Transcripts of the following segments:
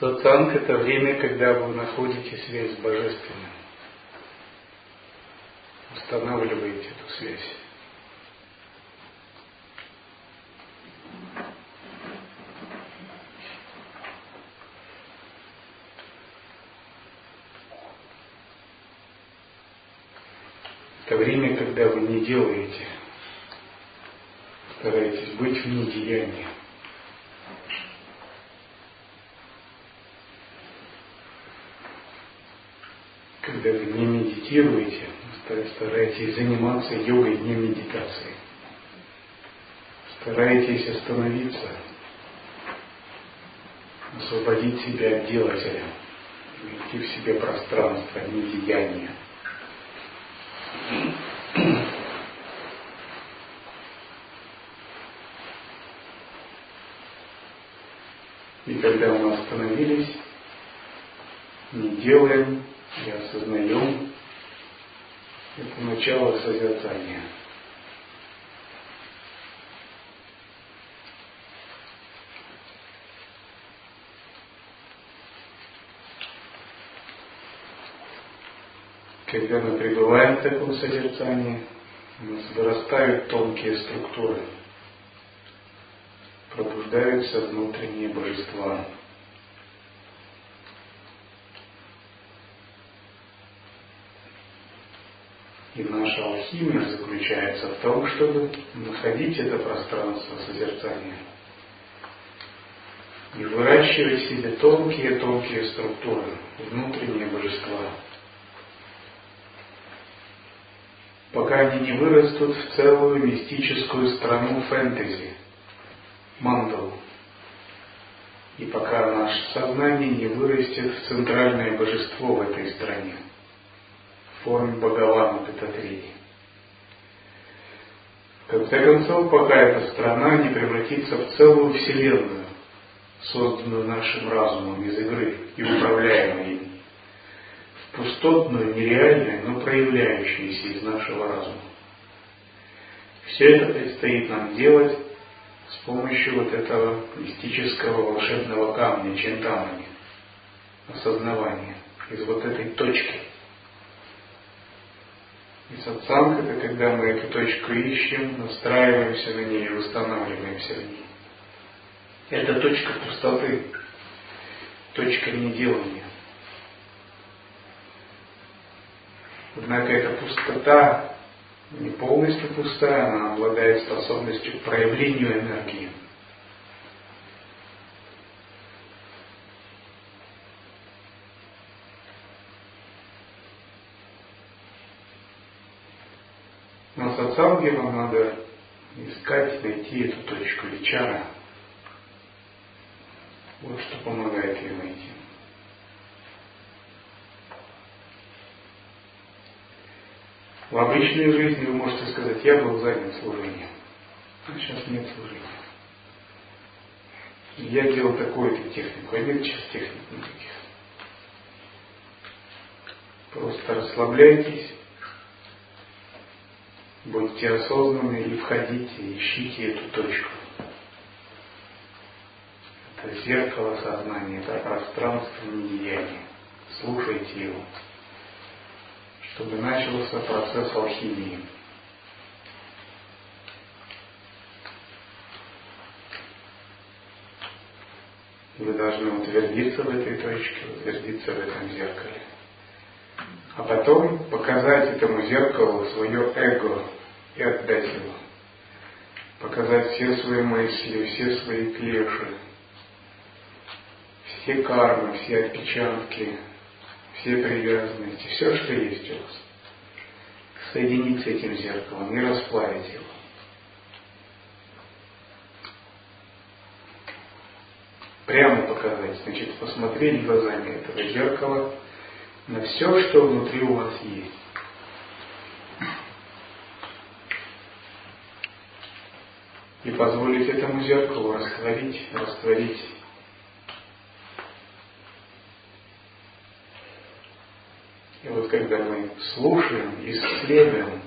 Сатсанг – это время, когда вы находите связь с Божественным. Устанавливаете эту связь. Это время, когда вы не делаете, стараетесь быть в недеянии. Когда вы не медитируете, стараетесь заниматься йогой, не медитацией. Стараетесь остановиться, освободить себя от делателя, найти в себе пространство, недеяния. И когда мы остановились, не делаем и осознаем это начало созерцания. Когда мы пребываем в таком созерцании, у нас вырастают тонкие структуры – пробуждаются внутренние божества. И наша алхимия заключается в том, чтобы находить это пространство созерцания. И выращивать в себе тонкие-тонкие структуры, внутренние божества, пока они не вырастут в целую мистическую страну фэнтези – мандалу. И пока наше сознание не вырастет в центральное божество в этой стране, в форме Бхагавана Петатрии. В конце концов, пока эта страна не превратится в целую вселенную, созданную нашим разумом из игры и управляемой им, в пустотную, нереальную, но проявляющуюся из нашего разума. Все это предстоит нам делать с помощью вот этого мистического волшебного камня Чентамани, осознавания, из вот этой точки. И сатсанг это когда мы эту точку ищем, настраиваемся на ней и устанавливаемся в ней. Это точка пустоты, точка неделания. Однако эта пустота не полностью пустая, она обладает способностью к проявлению энергии. На сатсанге вам надо искать, найти эту точку вечера. Вот что помогает ее найти. В обычной жизни вы можете сказать, я был занят служением, а сейчас нет служения. Я делал такую-то технику, а нет сейчас техник никаких. Просто расслабляйтесь, будьте осознанны и входите, ищите эту точку. Это зеркало сознания, это пространство недеяния. Слушайте его чтобы начался процесс алхимии. Вы должны утвердиться в этой точке, утвердиться в этом зеркале. А потом показать этому зеркалу свое эго и отдать его. Показать все свои мысли, все свои клеши, все кармы, все отпечатки, все привязанности, все, что есть у вас. Соединить с этим зеркалом и расплавить его. Прямо показать, значит, посмотреть глазами этого зеркала на все, что внутри у вас есть. И позволить этому зеркалу растворить, растворить И вот когда мы слушаем, исследуем,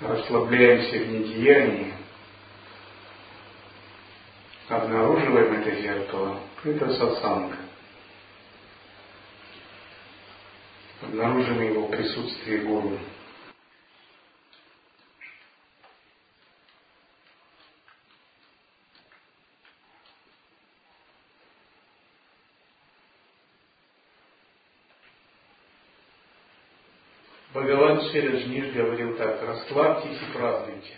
расслабляемся в недеянии, обнаруживаем это зеркало, это сатсанг. Обнаруживаем его присутствие гуру. Бхагаван Шираджниш говорил так, расслабьтесь и празднуйте.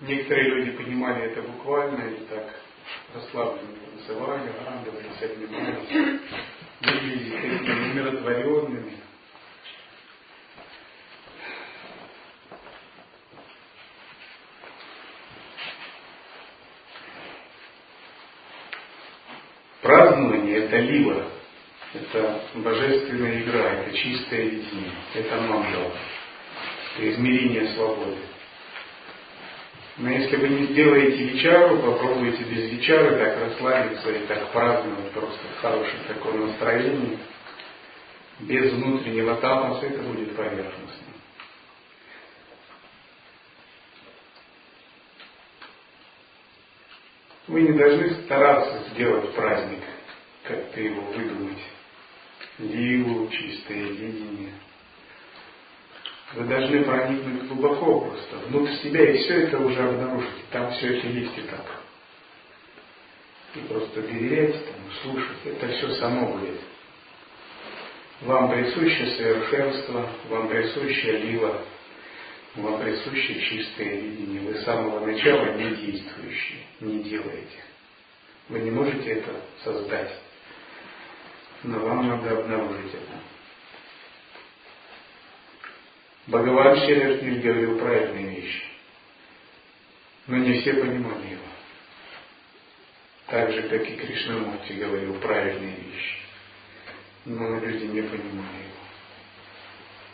Некоторые люди понимали это буквально и так расслабленно танцевали, радовались, обнимались, выглядели такими умиротворенными. Празднование – это либо это божественная игра, это чистое видение, это мандала, это измерение свободы. Но если вы не сделаете вечару, попробуйте без вечары так расслабиться и так праздновать просто в хорошем таком настроении, без внутреннего тапоса, это будет поверхностно. Вы не должны стараться сделать праздник, как-то его выдумать диву, чистое видение. Вы должны проникнуть глубоко просто, внутрь себя, и все это уже обнаружите. Там все это есть и так. И просто доверять, там, слушать, это все само будет. Вам присуще совершенство, вам присуще лила, вам присуще чистое видение. Вы с самого начала не действующие, не делаете. Вы не можете это создать но вам надо обнаружить это. Бхагаван Ширешниль говорил правильные вещи, но не все понимали его. Так же, как и Кришнамурти говорил правильные вещи, но люди не понимали его.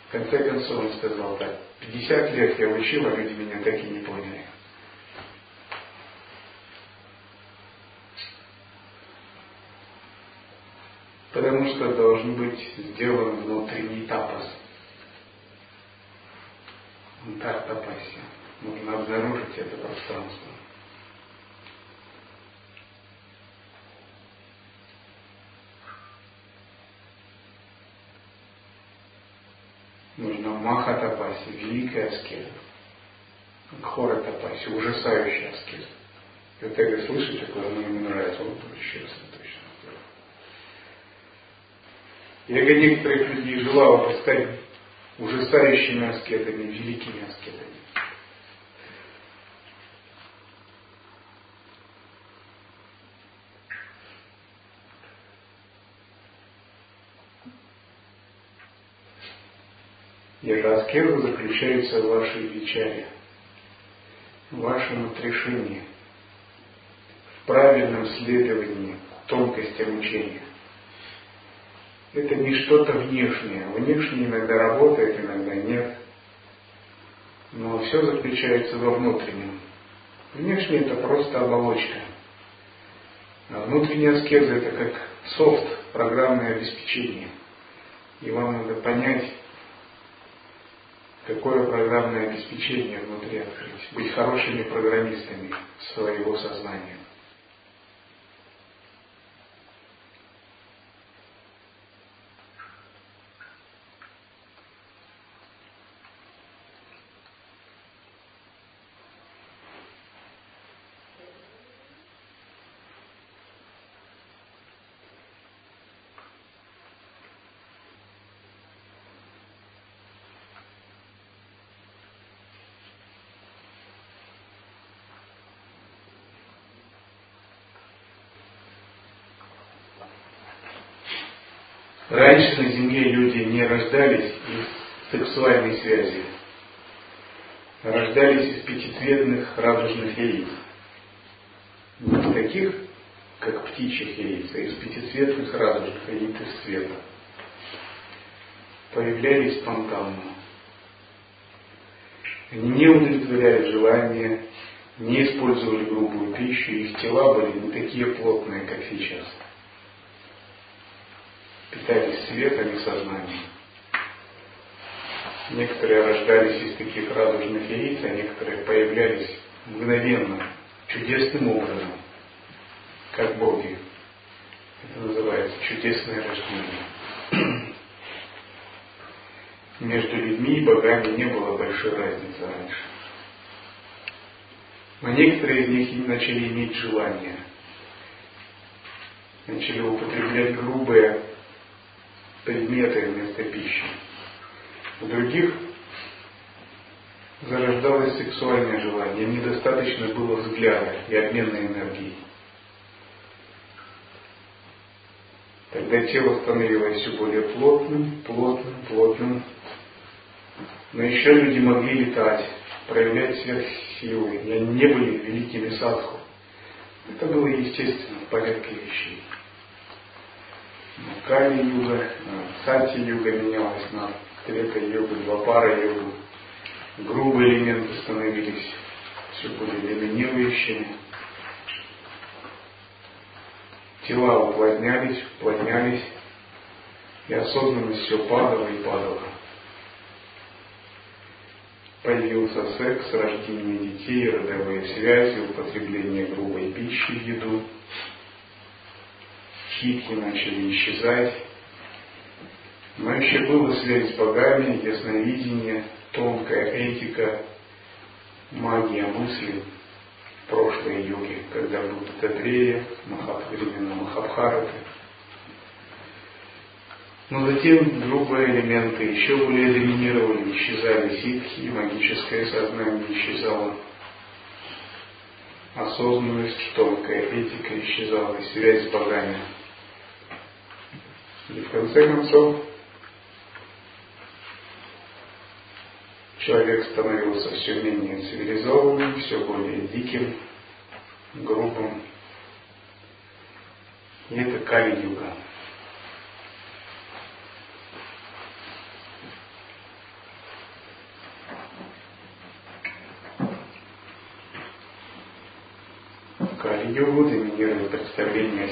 В конце концов он сказал так, 50 лет я учил, а люди меня так и не поняли. Потому что должен быть сделан внутренний тапос. Так тапаси. Нужно обнаружить это пространство. Нужно махатапаси, великая аскеза. Хора-тапаси, ужасающий аскез. И вот это слышите, когда мне нравится, вот еще раз точно. Я для некоторых людей желал бы стать ужасающими аскетами, великими аскетами. И эта аскеза заключается в вашей вечере, в вашем отрешении, в правильном следовании тонкостям учения. Это не что-то внешнее. Внешнее иногда работает, иногда нет. Но все заключается во внутреннем. Внешнее это просто оболочка. А внутренняя аскеза это как софт, программное обеспечение. И вам надо понять, какое программное обеспечение внутри открыть. Быть хорошими программистами своего сознания. Раньше на Земле люди не рождались из сексуальной связи, а рождались из пятицветных радужных яиц. Не таких, как птичьих яиц, а из пятицветных радужных яиц из цвета. Появлялись спонтанно. Они не удовлетворяли желания, не использовали грубую пищу, их тела были не такие плотные, как сейчас питались светом и сознанием. Некоторые рождались из таких радужных яиц, а некоторые появлялись мгновенно, чудесным образом, как боги. Это называется чудесное рождение. Между людьми и богами не было большой разницы раньше. Но некоторые из них начали иметь желание, начали употреблять грубые предметы вместо пищи. У других зарождалось сексуальное желание, им недостаточно было взгляда и обмена энергией. Тогда тело становилось все более плотным, плотным, плотным. Но еще люди могли летать, проявлять сверхсилы, и они не были великими садху. Это было естественно в порядке вещей. Кали-юга, сати-юга менялась на трета-югу, двапара-югу. Грубые элементы становились все более доминирующими. Тела уплотнялись, уплотнялись, и осознанность все падала и падала. Появился секс, рождение детей, родовые связи, употребление грубой пищи в еду. Хитки начали исчезать. Но еще была связь с богами, ясновидение, тонкая этика, магия мысли – прошлой йоги, когда был Дататрея, Махаб, времена Махабхараты. Но затем грубые элементы еще более доминировали, исчезали ситхи, магическое сознание исчезало, осознанность, тонкая этика исчезала, связь с богами. И в конце концов человек становился все менее цивилизованным, все более диким, грубым. И это Кали-юга.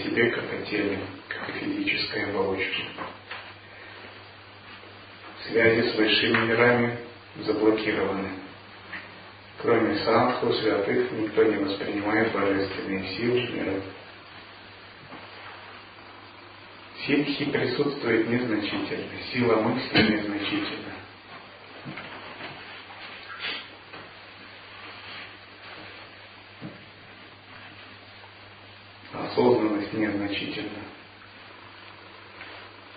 Себе как о теле, как о физической оболочке. Связи с высшими мирами заблокированы. Кроме садху, святых, никто не воспринимает божественные силы мира. Ситхи присутствует незначительно, сила мысли незначительна. Незначительна.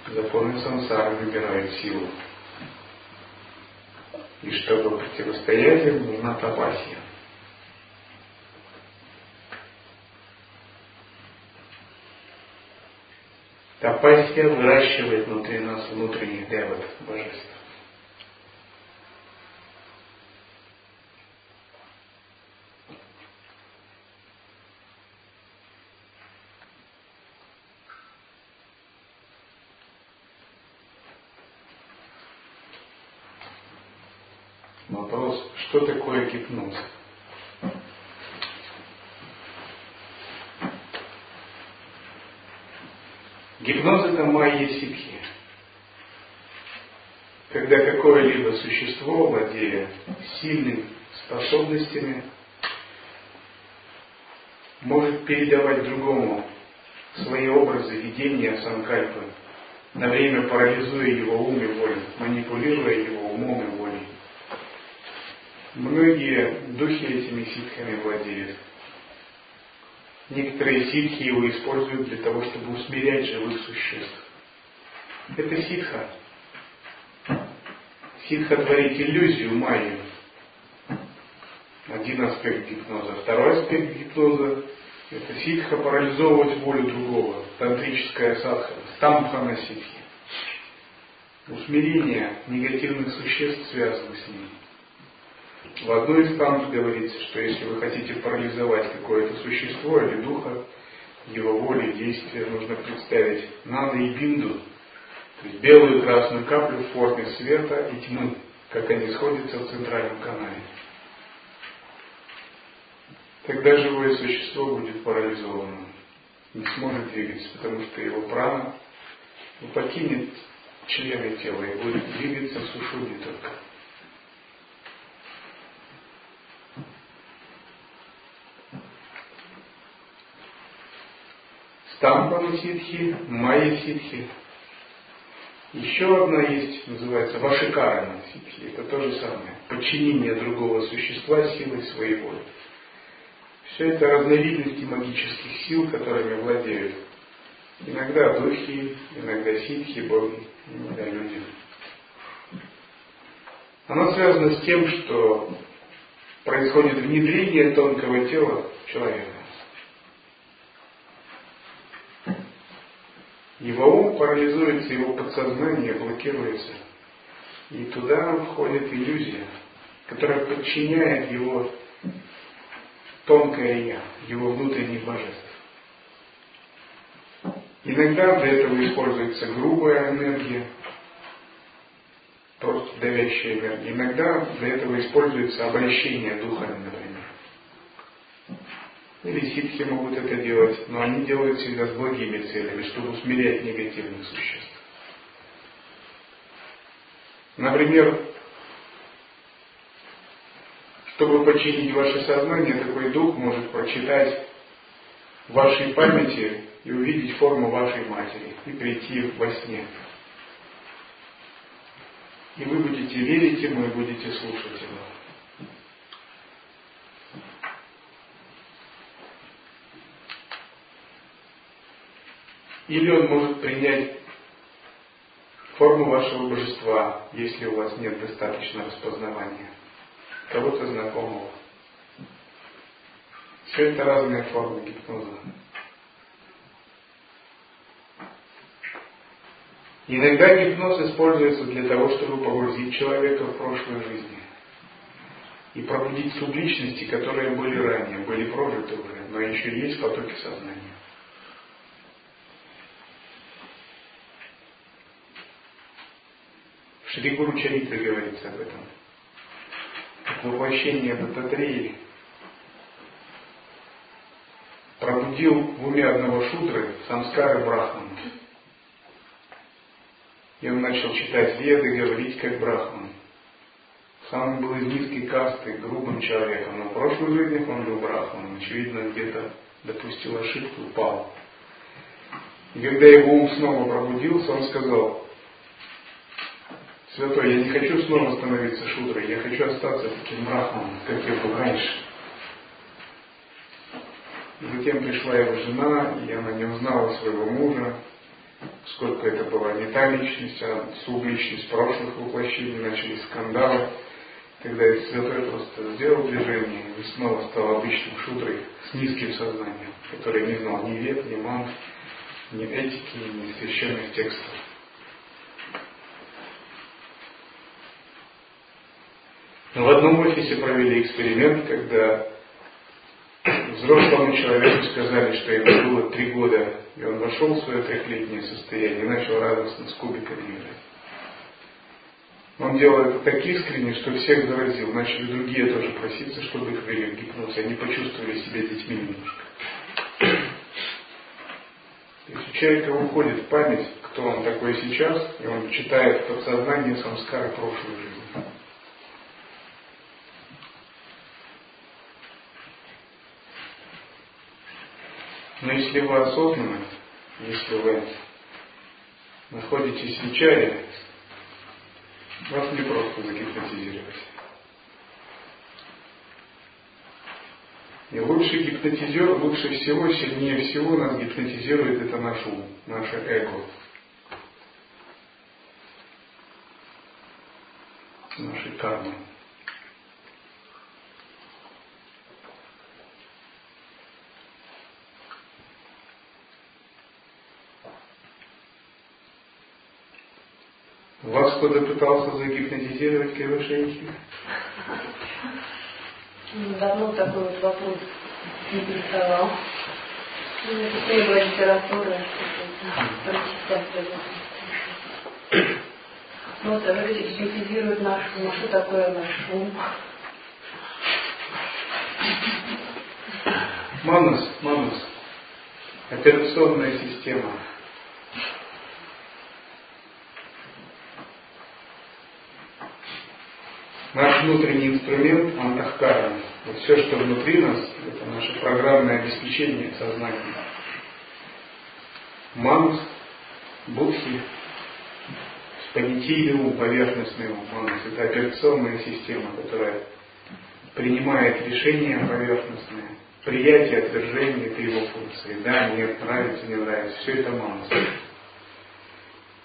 Законы сансары выбирают силу. И чтобы противостоять им, нужна тапасия. Тапасия выращивает внутри нас внутренних девот, божеств. Что такое гипноз? Гипноз это майя ситхи. Когда какое-либо существо, владея сильными способностями, может передавать другому свои образы видения санкальпы, на время парализуя его ум и волю, манипулируя его умом и волей. Многие духи этими ситхами владеют. Некоторые ситхи его используют для того, чтобы усмирять живых существ. Это ситха. Ситха творит иллюзию майю. Один аспект гипноза. Второй аспект гипноза – это ситха парализовывать волю другого. Тантрическая садха. Стампхана ситхи. Усмирение негативных существ связано с ним. В одной из станций говорится, что если вы хотите парализовать какое-то существо или духа, его воли, действия, нужно представить надо и бинду, то есть белую и красную каплю в форме света и тьмы, как они сходятся в центральном канале. Тогда живое существо будет парализовано, не сможет двигаться, потому что его прана покинет члены тела и будет двигаться в сушуне только. Стампаны ситхи, майя ситхи. Еще одна есть, называется Вашикарана ситхи. Это то же самое. Подчинение другого существа силой своей воли. Все это разновидности магических сил, которыми владеют иногда духи, иногда ситхи, боги, иногда люди. Оно связано с тем, что происходит внедрение тонкого тела человека. Его ум парализуется, его подсознание блокируется. И туда входит иллюзия, которая подчиняет его тонкое я, его внутренних божеств. Иногда для этого используется грубая энергия, просто давящая энергия. Иногда для этого используется обращение духами, например. Или ситхи могут это делать, но они делают всегда с благими целями, чтобы усмирять негативных существ. Например, чтобы починить ваше сознание, такой дух может прочитать в вашей памяти и увидеть форму вашей матери и прийти во сне. И вы будете верить ему и будете слушать его. Или он может принять форму вашего божества, если у вас нет достаточно распознавания, кого-то знакомого. Все это разные формы гипноза. Иногда гипноз используется для того, чтобы погрузить человека в прошлую жизнь и пробудить субличности, которые были ранее, были прожиты уже, но еще есть потоки сознания. В Шри Гуру Чаритре говорится об этом. Как воплощение Дататреи пробудил в уме одного шудры самскары Брахмана. И он начал читать веды, говорить как брахман. Сам он был из низкой касты, грубым человеком, но в прошлой жизни он был брахманом. Очевидно, где-то допустил ошибку, упал. И когда его ум снова пробудился, он сказал, Святой, я не хочу снова становиться шудрой, я хочу остаться таким брахманом, как я был раньше. Затем пришла его жена, и она не узнала своего мужа, сколько это была не та личность, а субличность прошлых воплощений, начались скандалы. Тогда этот святой просто сделал движение и снова стал обычным шудрой с низким сознанием, который не знал ни вет, ни ман, ни этики, ни священных текстов. Но в одном офисе провели эксперимент, когда взрослому человеку сказали, что ему было три года, и он вошел в свое трехлетнее состояние и начал радостно с кубиками играть. Он делал это так искренне, что всех заразил. Начали другие тоже проситься, чтобы их ввели в гипноз. Они почувствовали себя детьми немножко. То есть у человека уходит в память, кто он такой сейчас, и он читает подсознание самскары прошлой жизни. Но если вы осознаны, если вы находитесь в чаре, вас не просто загипнотизировать. И лучший гипнотизер, лучше всего, сильнее всего нас гипнотизирует это наш ум, наше эго. Наши кармы. Вас кто-то пытался загипнотизировать Кривошеевский? Ну, давно такой вот вопрос интересовал. Ну, это требует литературы, прочитать Ну, вот, говорите, гипнотизирует наш ум. А что такое наш ум? Манус, манус. Операционная система. Наш внутренний инструмент антахкаран. Вот все, что внутри нас, это наше программное обеспечение сознания. Манус, Будхи, понятийный ум, поверхностный ум. Манус – это операционная система, которая принимает решения поверхностные. Приятие, отвержение – это его функции. Да, нет, нравится, не нравится. Все это манус.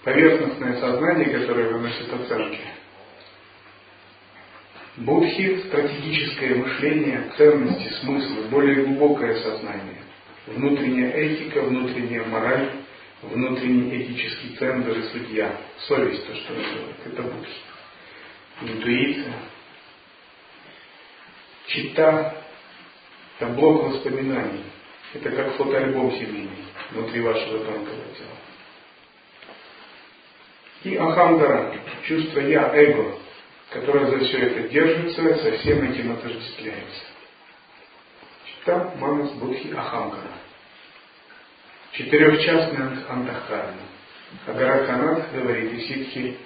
Поверхностное сознание, которое выносит оценки. Будхи – стратегическое мышление, ценности, смыслы, более глубокое сознание. Внутренняя этика, внутренняя мораль, внутренний этический центр и судья. Совесть, то, что называют, это будхи. Интуиция. Чита – это блок воспоминаний. Это как фотоальбом семейный внутри вашего тонкого тела. И ахамдара, чувство я, эго, которая за все это держится, со всем этим отождествляется. Чита Манас Будхи Ахамкара. Четырехчастный Антахкарна. Агара Канат говорит, и ситхи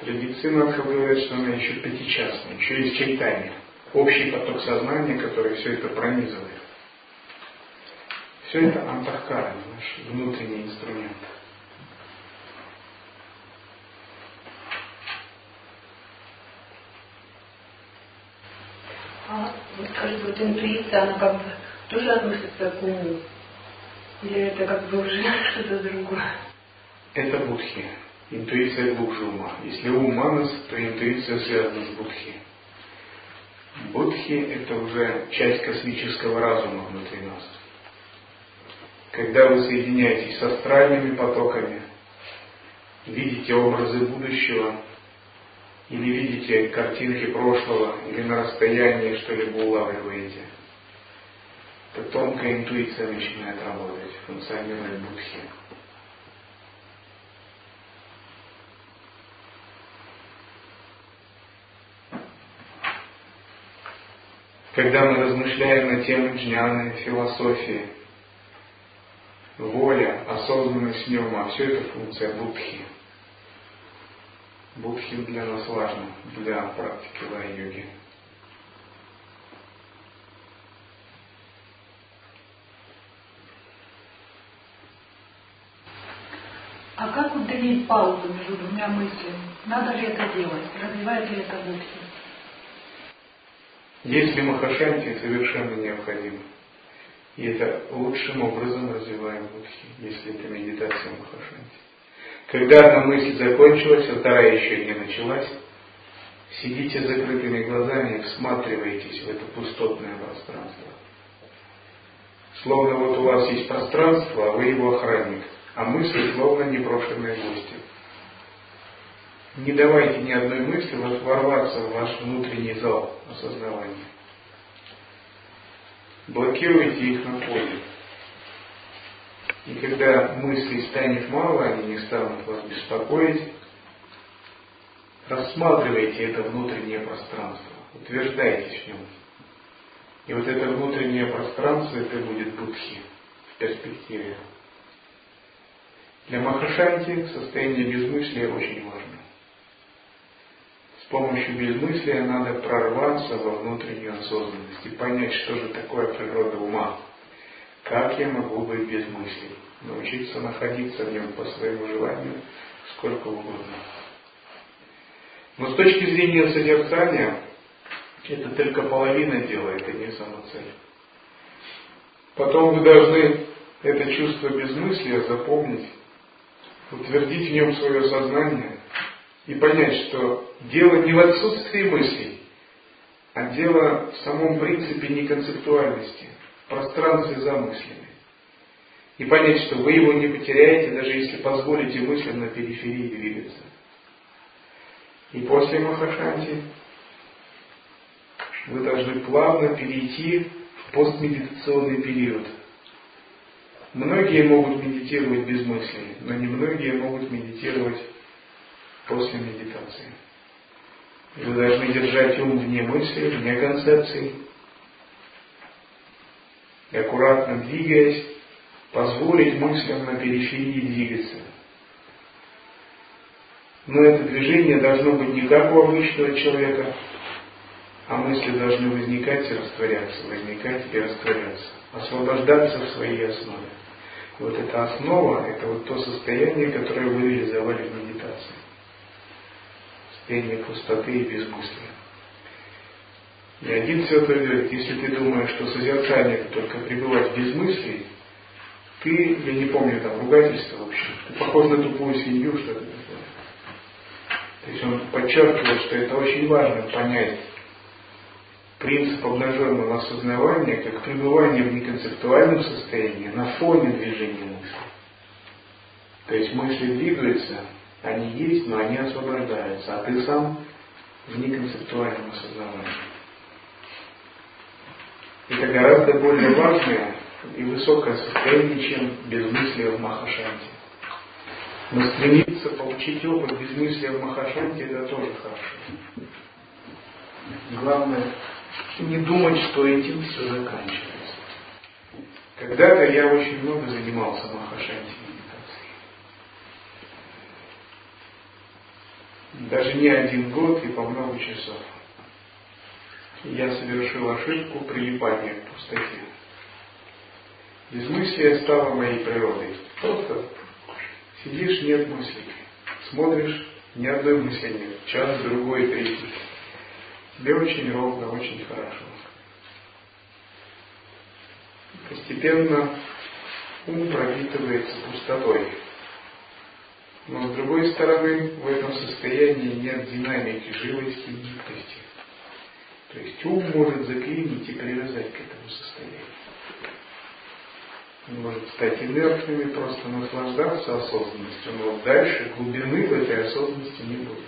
традиции Надха говорят, что она еще пятичастная, еще есть чайтание. Общий поток сознания, который все это пронизывает. Все это Антахкара, наш внутренний инструмент. Вот интуиция, она как бы тоже относится к уму? Или это как бы уже что-то другое? Это будхи. Интуиция глубже ума. Если ум манас, то интуиция связана с будхи. Будхи – это уже часть космического разума внутри нас. Когда вы соединяетесь с астральными потоками, видите образы будущего, или видите картинки прошлого, или на расстоянии что-либо улавливаете, то тонкая интуиция начинает работать, функционирует будхи. Когда мы размышляем на тему джняны, философии, воля, осознанность нема, все это функция будхи. Будхи для нас важно, для практики лай-йоги. А как уделить паузу между двумя мыслями? Надо ли это делать? Развивает ли это будхи? Если махашанти совершенно необходимо. И это лучшим образом развиваем будхи, если это медитация махашанти. Когда одна мысль закончилась, а вторая еще не началась, сидите с закрытыми глазами и всматриваетесь в это пустотное пространство. Словно вот у вас есть пространство, а вы его охранник, а мысли словно непрошенные гости. Не давайте ни одной мысли ворваться в ваш внутренний зал осознавания. Блокируйте их на входе. И когда мыслей станет мало, они не станут вас беспокоить, рассматривайте это внутреннее пространство, утверждайтесь в нем. И вот это внутреннее пространство, это будет будхи в перспективе. Для Махашанти состояние безмыслия очень важно. С помощью безмыслия надо прорваться во внутреннюю осознанность и понять, что же такое природа ума. Как я могу быть без мыслей? Научиться находиться в нем по своему желанию сколько угодно. Но с точки зрения созерцания, это только половина дела, это не самоцель. Потом вы должны это чувство безмыслия запомнить, утвердить в нем свое сознание и понять, что дело не в отсутствии мыслей, а дело в самом принципе неконцептуальности – пространстве за мыслями. И понять, что вы его не потеряете, даже если позволите мыслям на периферии двигаться. И после Махашанти вы должны плавно перейти в постмедитационный период. Многие могут медитировать без мыслей, но не многие могут медитировать после медитации. Вы должны держать ум вне мыслей, вне концепций, и аккуратно двигаясь, позволить мыслям на периферии двигаться. Но это движение должно быть не как у обычного человека, а мысли должны возникать и растворяться, возникать и растворяться, освобождаться в своей основе. Вот эта основа, это вот то состояние, которое вы реализовали в медитации. Состояние пустоты и безмыслия. И один святой говорит, если ты думаешь, что созерцание это только пребывать в безмыслии, ты, я не помню там ругательство вообще, ты похож на тупую свинью, что это такое. То есть он подчеркивает, что это очень важно понять принцип обнаженного осознавания как пребывание в неконцептуальном состоянии на фоне движения мысли. То есть мысли двигаются, они есть, но они освобождаются, а ты сам в неконцептуальном осознавании. Это гораздо более важное и высокое состояние, чем безмыслие в Махашанте. Но стремиться получить опыт безмыслия в Махашанте, это тоже хорошо. Главное не думать, что этим все заканчивается. Когда-то я очень много занимался Махашанти медитацией. Даже не один год и по много часов. Я совершил ошибку прилипания к пустоте. Безмыслие стало моей природой. Просто сидишь, нет мыслей. Смотришь, ни одной мысли нет. Час, другой, третий. Тебе очень ровно, очень хорошо. Постепенно ум пропитывается пустотой. Но с другой стороны, в этом состоянии нет динамики, живости гибкости. То есть ум может заклинить и привязать к этому состоянию. Он может стать инертным и просто наслаждаться осознанностью, но дальше глубины в этой осознанности не будет.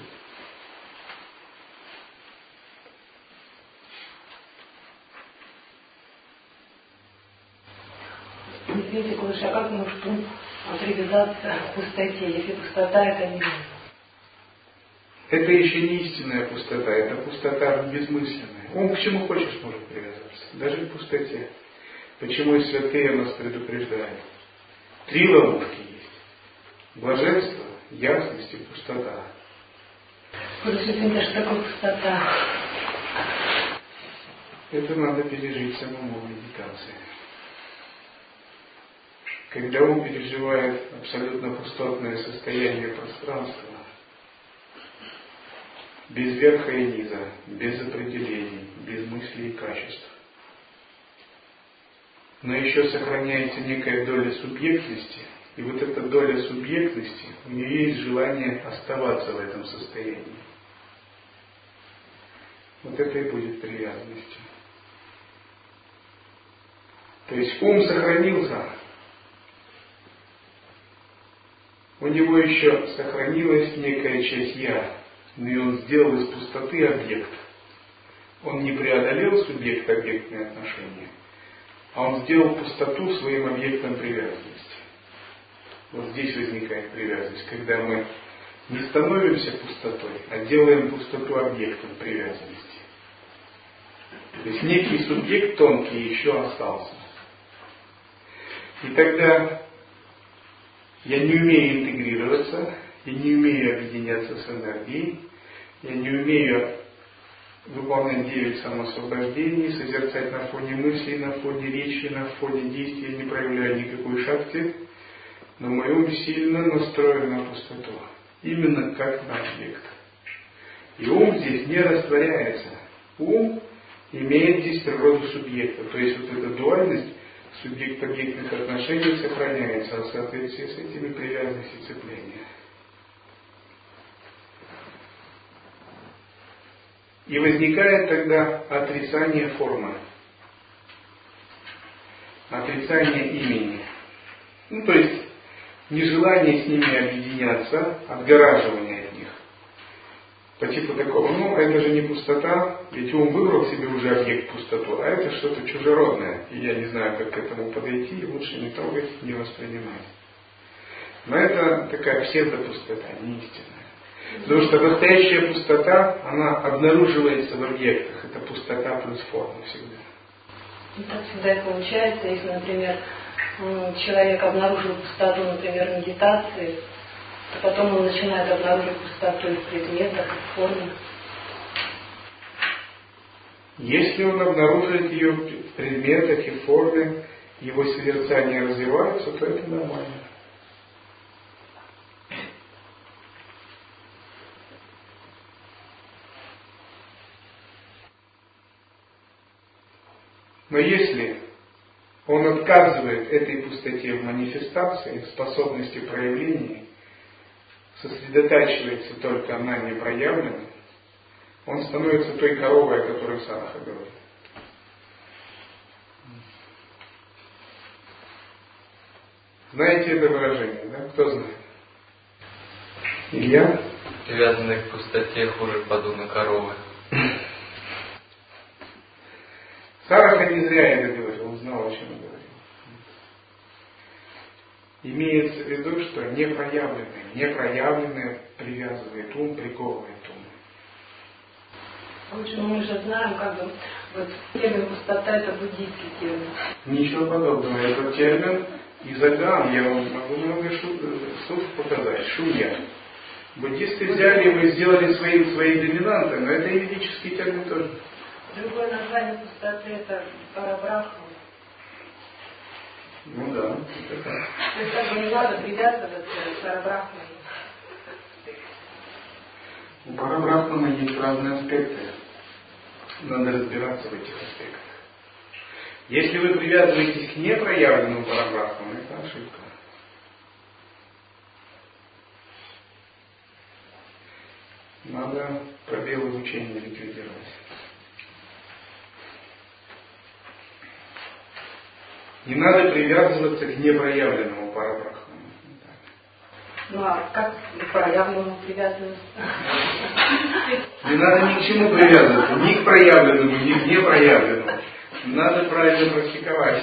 Извините, Кулыш, а как может ум привязаться к пустоте, если пустота это не Это еще не истинная пустота, это пустота безмысленная. Ум к чему хочешь может привязаться, даже к пустоте. Почему и святые нас предупреждают? Три ловушки есть. Блаженство, ясность и пустота. Подождите, что такое пустота? Это надо пережить самому в медитации. Когда ум переживает абсолютно пустотное состояние пространства, без верха и низа, без определений, без мыслей и качеств, но еще сохраняется некая доля субъектности, и вот эта доля субъектности, у нее есть желание оставаться в этом состоянии. Вот это и будет привязанностью. То есть ум сохранился, у него еще сохранилась некая часть «я», но и он сделал из пустоты объект. Он не преодолел субъект-объектные отношения, а он сделал пустоту своим объектом привязанности. Вот здесь возникает привязанность, когда мы не становимся пустотой, а делаем пустоту объектом привязанности. То есть некий субъект тонкий еще остался. И тогда я не умею интегрироваться, я не умею объединяться с энергией, я не умею выполнять девять самосвобождений, созерцать на фоне мыслей, на фоне речи, на фоне действий, не проявляю никакой шахты, но мой ум сильно настроен на пустоту, именно как на объект. И ум здесь не растворяется. Ум имеет здесь природу субъекта, то есть вот эта дуальность субъект-объектных отношений сохраняется, а в соответствии с этими привязанность и. И возникает тогда отрицание формы, отрицание имени. Ну, то есть нежелание с ними объединяться, отгораживание от них. По типу такого, ну, это же не пустота, ведь ум выбрал себе уже объект пустоту, а это что-то чужеродное, и я не знаю, как к этому подойти, лучше не трогать, не воспринимать. Но это такая псевдопустота, не истинная. Потому что настоящая пустота, она обнаруживается в объектах. Это пустота плюс форма всегда. Ну, так всегда и получается, если, например, человек обнаружил пустоту, например, медитации, то потом он начинает обнаруживать пустоту и в предметах, и в форме. Если он обнаруживает ее в предметах и форме, его созерцание развивается, то это нормально. Но если он отказывает этой пустоте в манифестации, в способности проявления, сосредотачивается только на непроявленном, он становится той коровой, о которой Сараха говорит. Знаете это выражение, да? Кто знает? Илья? Привязанный к пустоте хуже подобно коровы. Сараха не зря это говорил, он знал, о чем говорил. Имеется в виду, что непроявленное, непроявленное привязывает ум, приковывает ум. Лучше мы уже знаем, как бы, вот термин пустота это буддийский термин. Ничего подобного. Этот термин из Агам, я вам могу много слов показать, шуя. Буддисты взяли его и сделали своей, своей доминантой, но это и ведический термин тоже. Другое название пустоты это парабрахма. Ну да, это так. То есть как бы не надо привязываться к парабрахману. У парабрахмана есть разные аспекты. Надо разбираться в этих аспектах. Если вы привязываетесь к непроявленному парабрахману, это ошибка. Надо пробелы в учении ликвидировать. Не надо привязываться к непроявленному парабрахману. Ну а как к проявленному привязываться? Не надо ни к чему привязываться, ни к проявленному, ни к непроявленному. Надо правильно практиковать.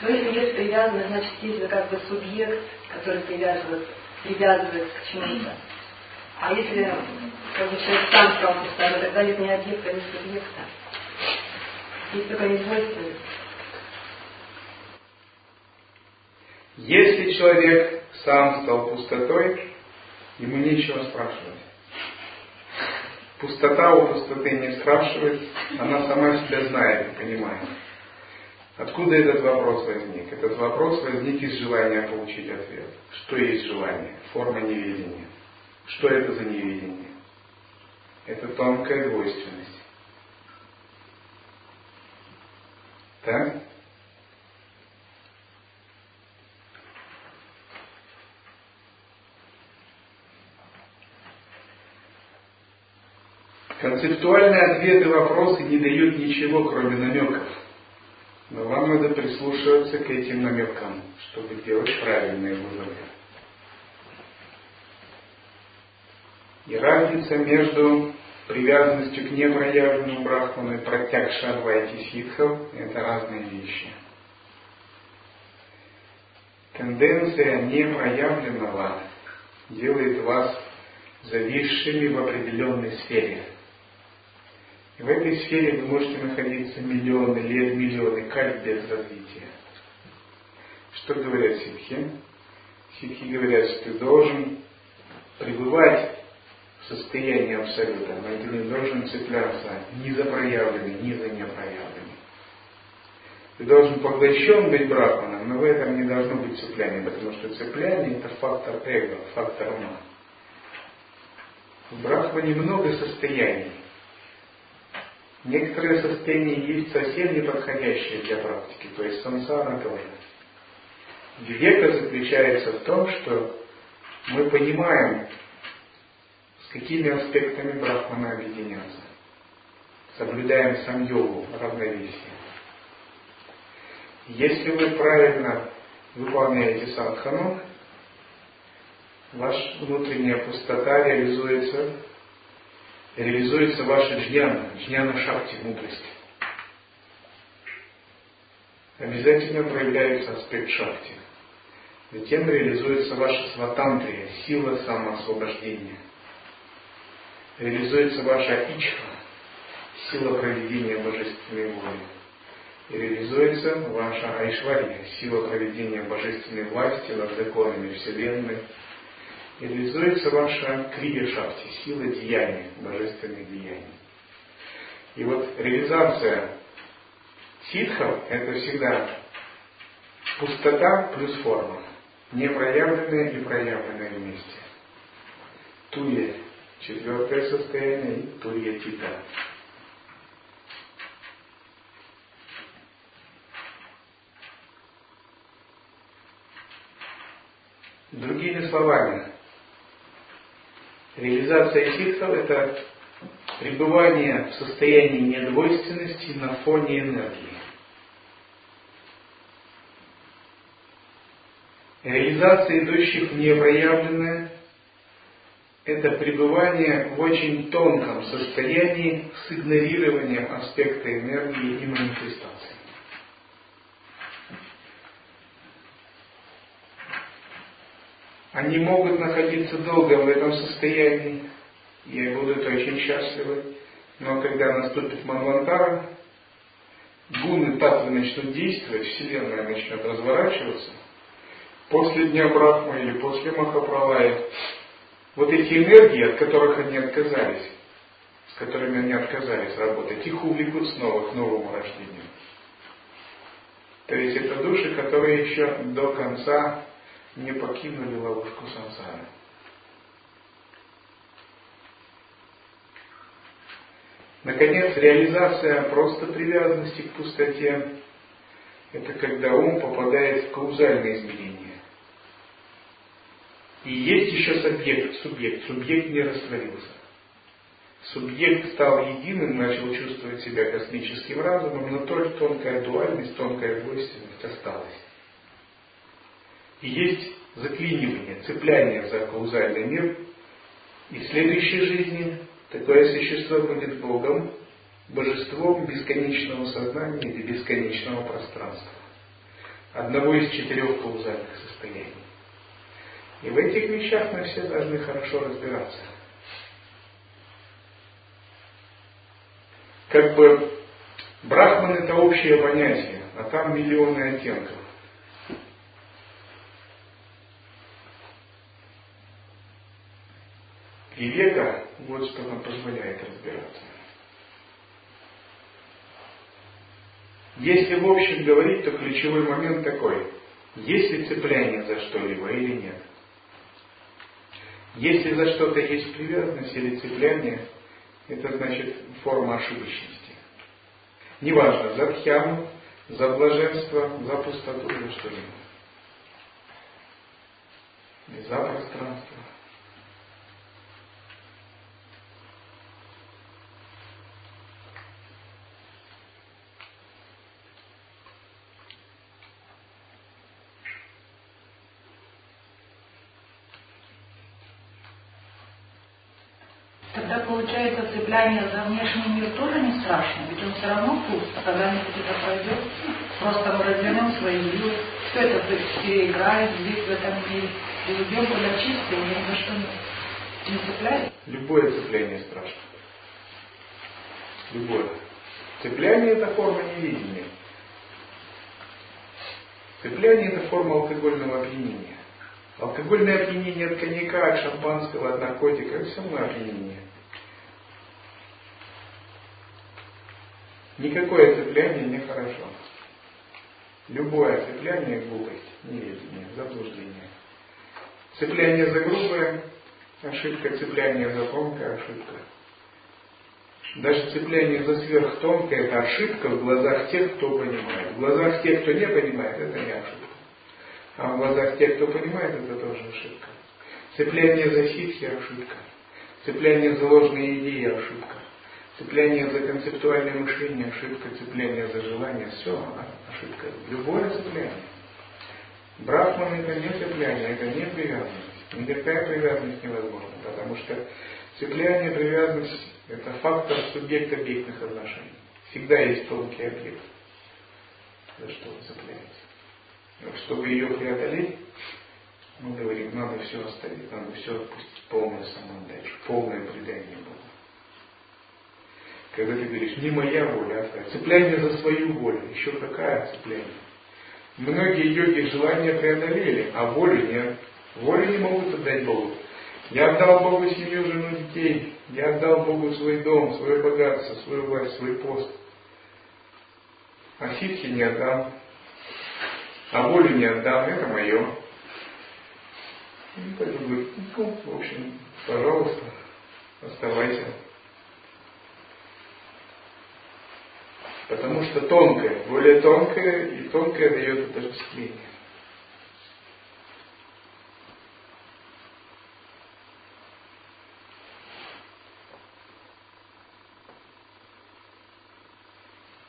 Ну если есть привязанность, значит есть как бы субъект, который привязывается, привязывается к чему-то. А если как бы человек сам стал тогда нет ни объекта, ни субъекта. Есть только недвойственность. Если человек сам стал пустотой, ему нечего спрашивать. Пустота у пустоты не спрашивает, она сама себя знает и понимает. Откуда этот вопрос возник? Этот вопрос возник из желания получить ответ. Что есть желание? Форма неведения. Что это за неведение? Это тонкая двойственность. Так? Концептуальные ответы вопросы не дают ничего, кроме намеков. Но вам надо прислушиваться к этим намекам, чтобы делать правильные выводы. И разница между привязанностью к непроявленному брахману и протягша адвайти ситхов – это разные вещи. Тенденция непроявленного делает вас зависшими в определенной сфере – и в этой сфере вы можете находиться миллионы лет, миллионы, как без развития. Что говорят ситхи? Ситхи говорят, что ты должен пребывать в состоянии абсолюта, но ты не должен цепляться ни за проявленный, ни за непроявленный. Ты должен поглощен быть брахманом, но в этом не должно быть цепляния, потому что цепляние это фактор эго, фактор ума. В брахмане много состояний. Некоторые состояния есть совсем неподходящие для практики, то есть сансара тоже. Века заключается в том, что мы понимаем, с какими аспектами брахмана объединяться. Соблюдаем сам йогу, равновесие. Если вы правильно выполняете садхану, ваша внутренняя пустота реализуется реализуется ваша джняна, джняна шакти, мудрость. Обязательно проявляется аспект шакти. Затем реализуется ваша сватантрия, сила самоосвобождения. Реализуется ваша ичха, сила проведения божественной воли. И реализуется ваша айшвария, сила проведения божественной власти над законами Вселенной, реализуется ваша крия шахти, сила деяния, божественных деяний. И вот реализация ситхов – это всегда Пустота плюс форма. Непроявленное и проявленное вместе. Туя – четвертое состояние, и туя – тита. Другими словами, реализация ситхов – это пребывание в состоянии недвойственности на фоне энергии. Реализация идущих в непроявленное – это пребывание в очень тонком состоянии с игнорированием аспекта энергии и манифестации. Они могут находиться долго в этом состоянии. И будут очень счастливы, но когда наступит Манвантара, гуны татвы начнут действовать, Вселенная начнет разворачиваться, после Дня Брахмы или после Махапралая, вот эти энергии, от которых они отказались, с которыми они отказались работать, их увлекут снова к новому рождению. То есть это души, которые еще до конца не покинули ловушку сансары. Наконец, реализация просто привязанности к пустоте – это когда ум попадает в каузальное измерение. И есть еще субъект, субъект. Субъект не растворился. Субъект стал единым, начал чувствовать себя космическим разумом, но только тонкая дуальность, тонкая двойственность осталась. И есть заклинивание, цепляние за каузальный мир. И в следующей жизни такое существо будет Богом, божеством бесконечного сознания или бесконечного пространства. Одного из четырех каузальных состояний. И в этих вещах мы все должны хорошо разбираться. Как бы Брахман это общее понятие, а там миллионы оттенков. И века вот что нам позволяет разбираться. Если в общем говорить, то ключевой момент такой. Есть ли цепляние за что-либо или нет? Если за что-то есть привязанность или цепляние, это значит форма ошибочности. Неважно, за дхьяну, за блаженство, за пустоту или что-либо. За пространство. Цепляние за внешний мир тоже не страшно, ведь он все равно пуст, а когда-нибудь это пройдет. Просто мы развернем свои силы, все это переиграет здесь, в этом мире, и уйдем куда чисто, и ни за что не, цепляет. Любое цепляние страшно. Любое. Цепляние это форма невидения. Цепляние это форма алкогольного опьянения. Алкогольное опьянение от коньяка, от шампанского, от наркотика, это равно опьянение. Никакое цепляние не хорошо. Любое цепляние – глупость, неведение, заблуждение. Цепляние за грубое – ошибка, цепляние за тонкое – ошибка. Даже цепляние за сверхтонкое – это ошибка в глазах тех, кто понимает. В глазах тех, кто не понимает, это не ошибка. А в глазах тех, кто понимает, это тоже ошибка. Цепляние за ситхи – ошибка. Цепляние за ложные идеи – ошибка. Цепляние за концептуальное мышление, ошибка, цепляние за желание, все ошибка. Любое цепляние. Брахман это не цепляние, это не привязанность. Никакая привязанность невозможна, потому что цепляние, привязанность – это фактор субъект-объектных отношений. Всегда есть тонкий объект, за что вы цепляете. Но чтобы ее преодолеть, мы говорим, надо все оставить, надо все отпустить, полное самоотдачу, полное предание Богу когда ты говоришь, не моя воля, а цепляние за свою волю. Еще какая цепляние? Многие йоги желания преодолели, а волю нет. Волю не могут отдать Богу. Я отдал Богу семью, жену, детей. Я отдал Богу свой дом, свое богатство, свою власть, свой пост. А ситхи не отдам. А волю не отдам, это мое. Ну, поэтому говорит, ну, в общем, пожалуйста, оставайся. Потому что тонкое, более тонкое, и тонкое дает отождествление.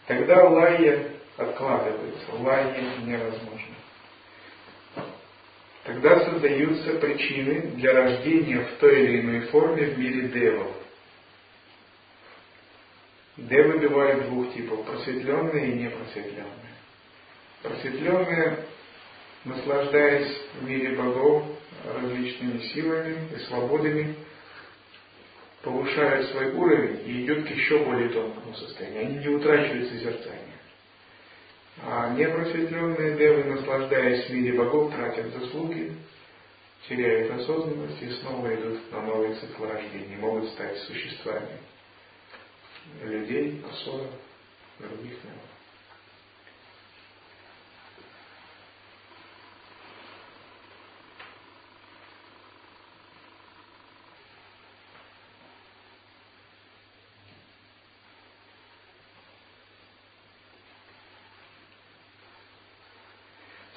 Тогда лайя откладывается, лайя невозможно. Тогда создаются причины для рождения в той или иной форме в мире девов. Девы бывают двух типов, просветленные и непросветленные. Просветленные, наслаждаясь в мире богов различными силами и свободами, повышают свой уровень и идет к еще более тонкому состоянию. Они не утрачивают созерцание. А непросветленные девы, наслаждаясь в мире богов, тратят заслуги, теряют осознанность и снова идут на новый цикл рождения, могут стать существами людей, осоров, других миров.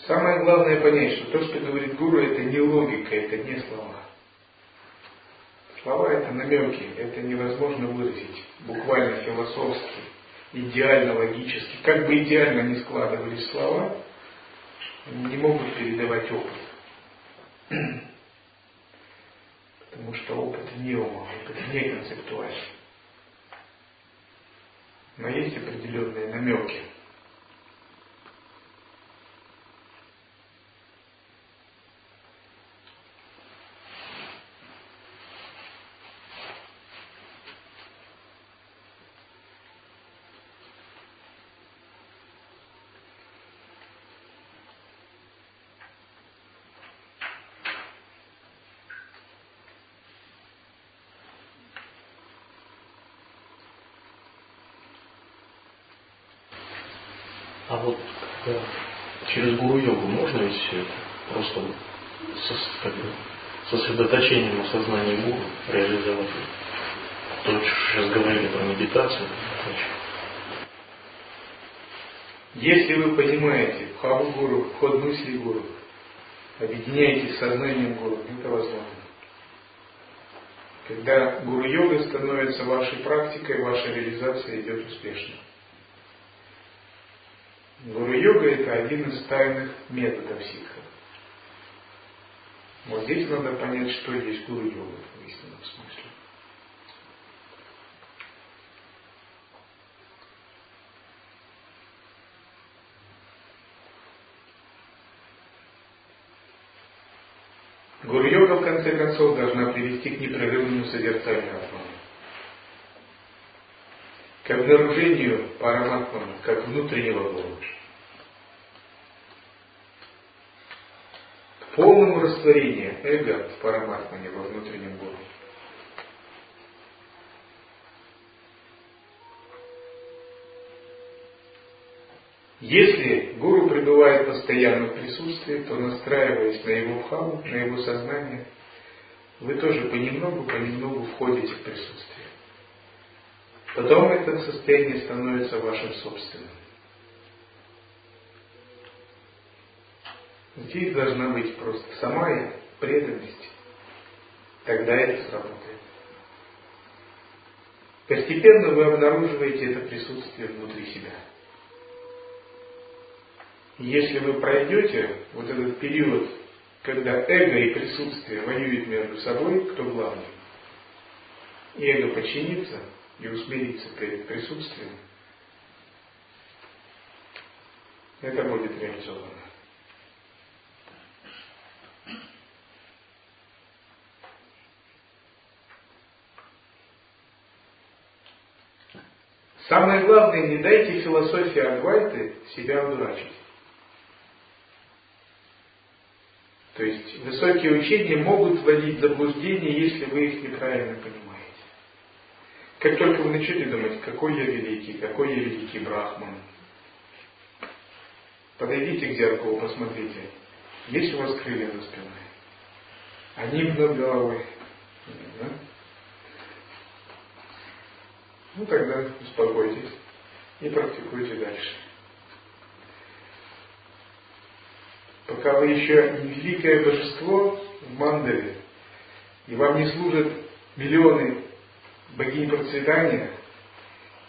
Самое главное понять, что то, что говорит гуру, это не логика, это не слова. Слова это намеки, это невозможно выразить буквально философски, идеально логически. Как бы идеально ни складывались слова, не могут передавать опыт. Потому что опыт не ума, опыт не концептуальный. Но есть определенные намеки. Через гуру-йогу можно ведь все это просто как бы, сосредоточением на сознании гуру реализовать? То, что сейчас говорили про медитацию. Если вы понимаете вхаву гуру, вход мысли гуру, объединяетесь с сознанием гуру, это возможно. Когда гуру-йога становится вашей практикой, ваша реализация идет успешно. Гуру-йога это один из тайных методов ситхов. Вот здесь надо понять, что есть гуру-йога в истинном смысле. Гуру-йога, в конце концов, должна привести к непрерывному созерцанию Атмана. К обнаружению Параматмана, как внутреннего Бога. полному растворению эго в параматмане во внутреннем Боге. Если гуру пребывает постоянно в присутствии, то настраиваясь на его бхаву, на его сознание, вы тоже понемногу, понемногу входите в присутствие. Потом это состояние становится вашим собственным. Здесь должна быть просто самая преданность. Тогда это сработает. Постепенно вы обнаруживаете это присутствие внутри себя. Если вы пройдете вот этот период, когда эго и присутствие воюют между собой, кто главный, и эго подчинится и усмирится перед присутствием, это будет реализовано. Самое главное, не дайте философии Адвайты себя удурачить. То есть высокие учения могут вводить в заблуждение, если вы их неправильно понимаете. Как только вы начали думать, какой я великий, какой я великий брахман, Подойдите к зеркалу, посмотрите. Есть у вас крылья за спиной? Они над головой. Да? Ну тогда успокойтесь и практикуйте дальше. Пока вы еще не великое божество в мандале, и вам не служат миллионы богинь процветания,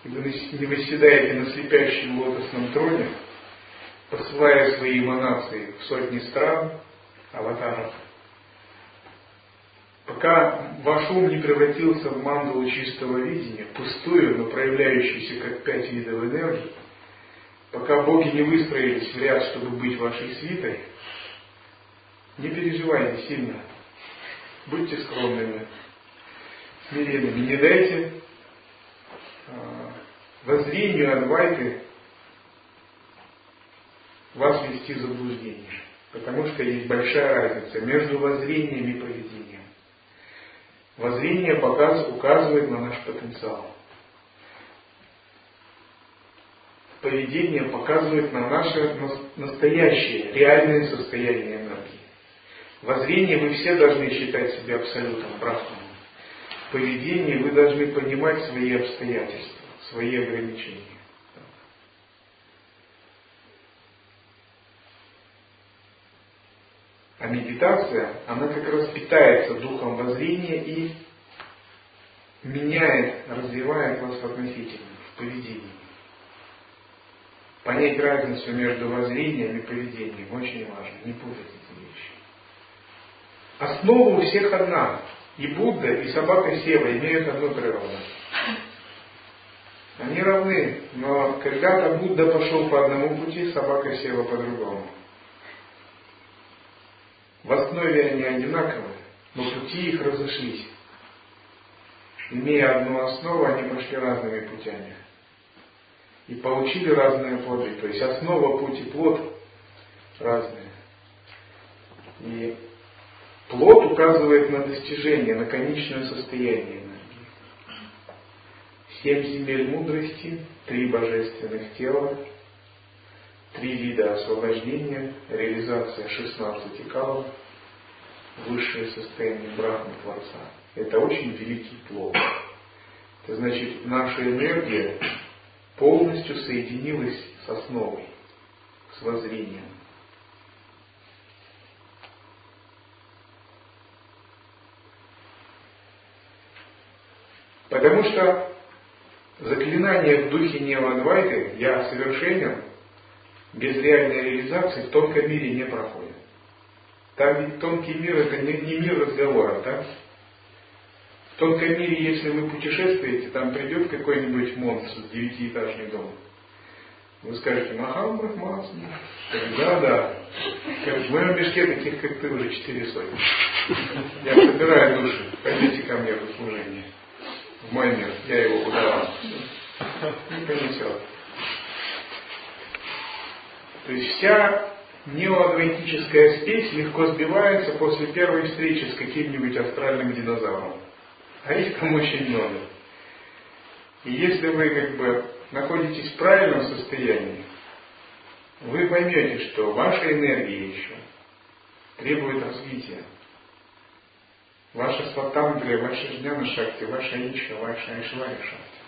и вы не восседаете на слепящем лотосном троне, посылая свои эманации в сотни стран, аватаров, пока ваш ум не превратился в мандалу чистого видения, пустую, но проявляющуюся как пять видов энергии, пока боги не выстроились в ряд, чтобы быть вашей свитой, не переживайте сильно. Будьте скромными, смиренными. Не дайте а, воззрению Адвайты вас вести в заблуждение. Потому что есть большая разница между воззрением и поведением. Воззрение показывает, указывает на наш потенциал. Поведение показывает на наше настоящее, реальное состояние энергии. Воззрение вы все должны считать себя абсолютом, брахманом. Поведение вы должны понимать свои обстоятельства, свои ограничения. А медитация, она как раз питается духом воззрения и меняет, развивает вас в относительном, в поведении. Понять разницу между воззрением и поведением очень важно, не путать эти вещи. Основа у всех одна. И Будда, и собака Сева имеют одну природу. Они равны, но когда-то Будда пошел по одному пути, собака Сева по другому. В основе они одинаковые, но пути их разошлись. Имея одну основу, они пошли разными путями. И получили разные плоды. То есть основа, путь и плод разные. И плод указывает на достижение, на конечное состояние энергии. Семь земель мудрости, три божественных тела, три вида освобождения, реализация 16 калов, высшее состояние Брахмы Творца. Это очень великий плод. Это значит, наша энергия полностью соединилась с основой, с воззрением. Потому что заклинание в духе Невадвайты «Я совершенен» без реальной реализации в тонком мире не проходит. Там ведь тонкий мир это не, не мир разговора, да? В тонком мире, если вы путешествуете, там придет какой-нибудь монстр в девятиэтажный дом. Вы скажете, Махам Брахмасни. Да, да. В моем мешке таких, как ты, уже четыре сотни. Я собираю души. Пойдите ко мне в служение. В мой мир. Я его удавал. Не понесет. То есть вся неоадвентическая спесь легко сбивается после первой встречи с каким-нибудь астральным динозавром. А их там очень много. И если вы как бы находитесь в правильном состоянии, вы поймете, что ваша энергия еще требует развития. Ваша сватандрия, ваша жняна шахти, ваша ичха, ваша айшвария шахти.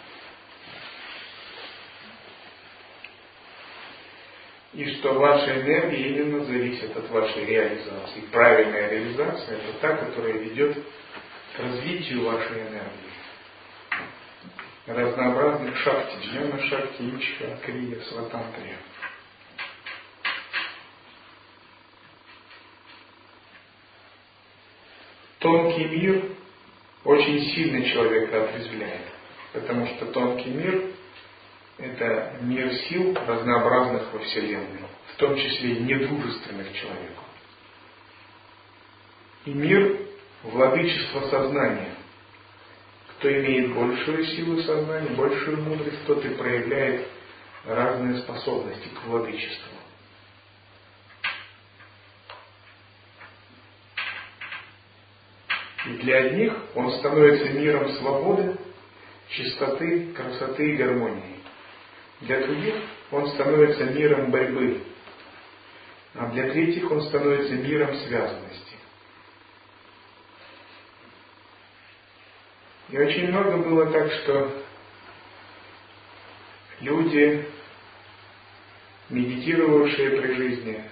и что ваша энергия именно зависит от вашей реализации. Правильная реализация – это та, которая ведет к развитию вашей энергии. Разнообразных шахти, джняна шахти, ичха, крия, сватантрия. Тонкий мир очень сильно человека отрезвляет, потому что тонкий мир это мир сил, разнообразных во Вселенной, в том числе недружественных человеку. И мир владычества сознания. Кто имеет большую силу сознания, большую мудрость, тот и проявляет разные способности к владычеству. И для одних он становится миром свободы, чистоты, красоты и гармонии. Для других он становится миром борьбы, А для третьих он становится миром связанности. И очень много было так, что люди, медитировавшие при жизни,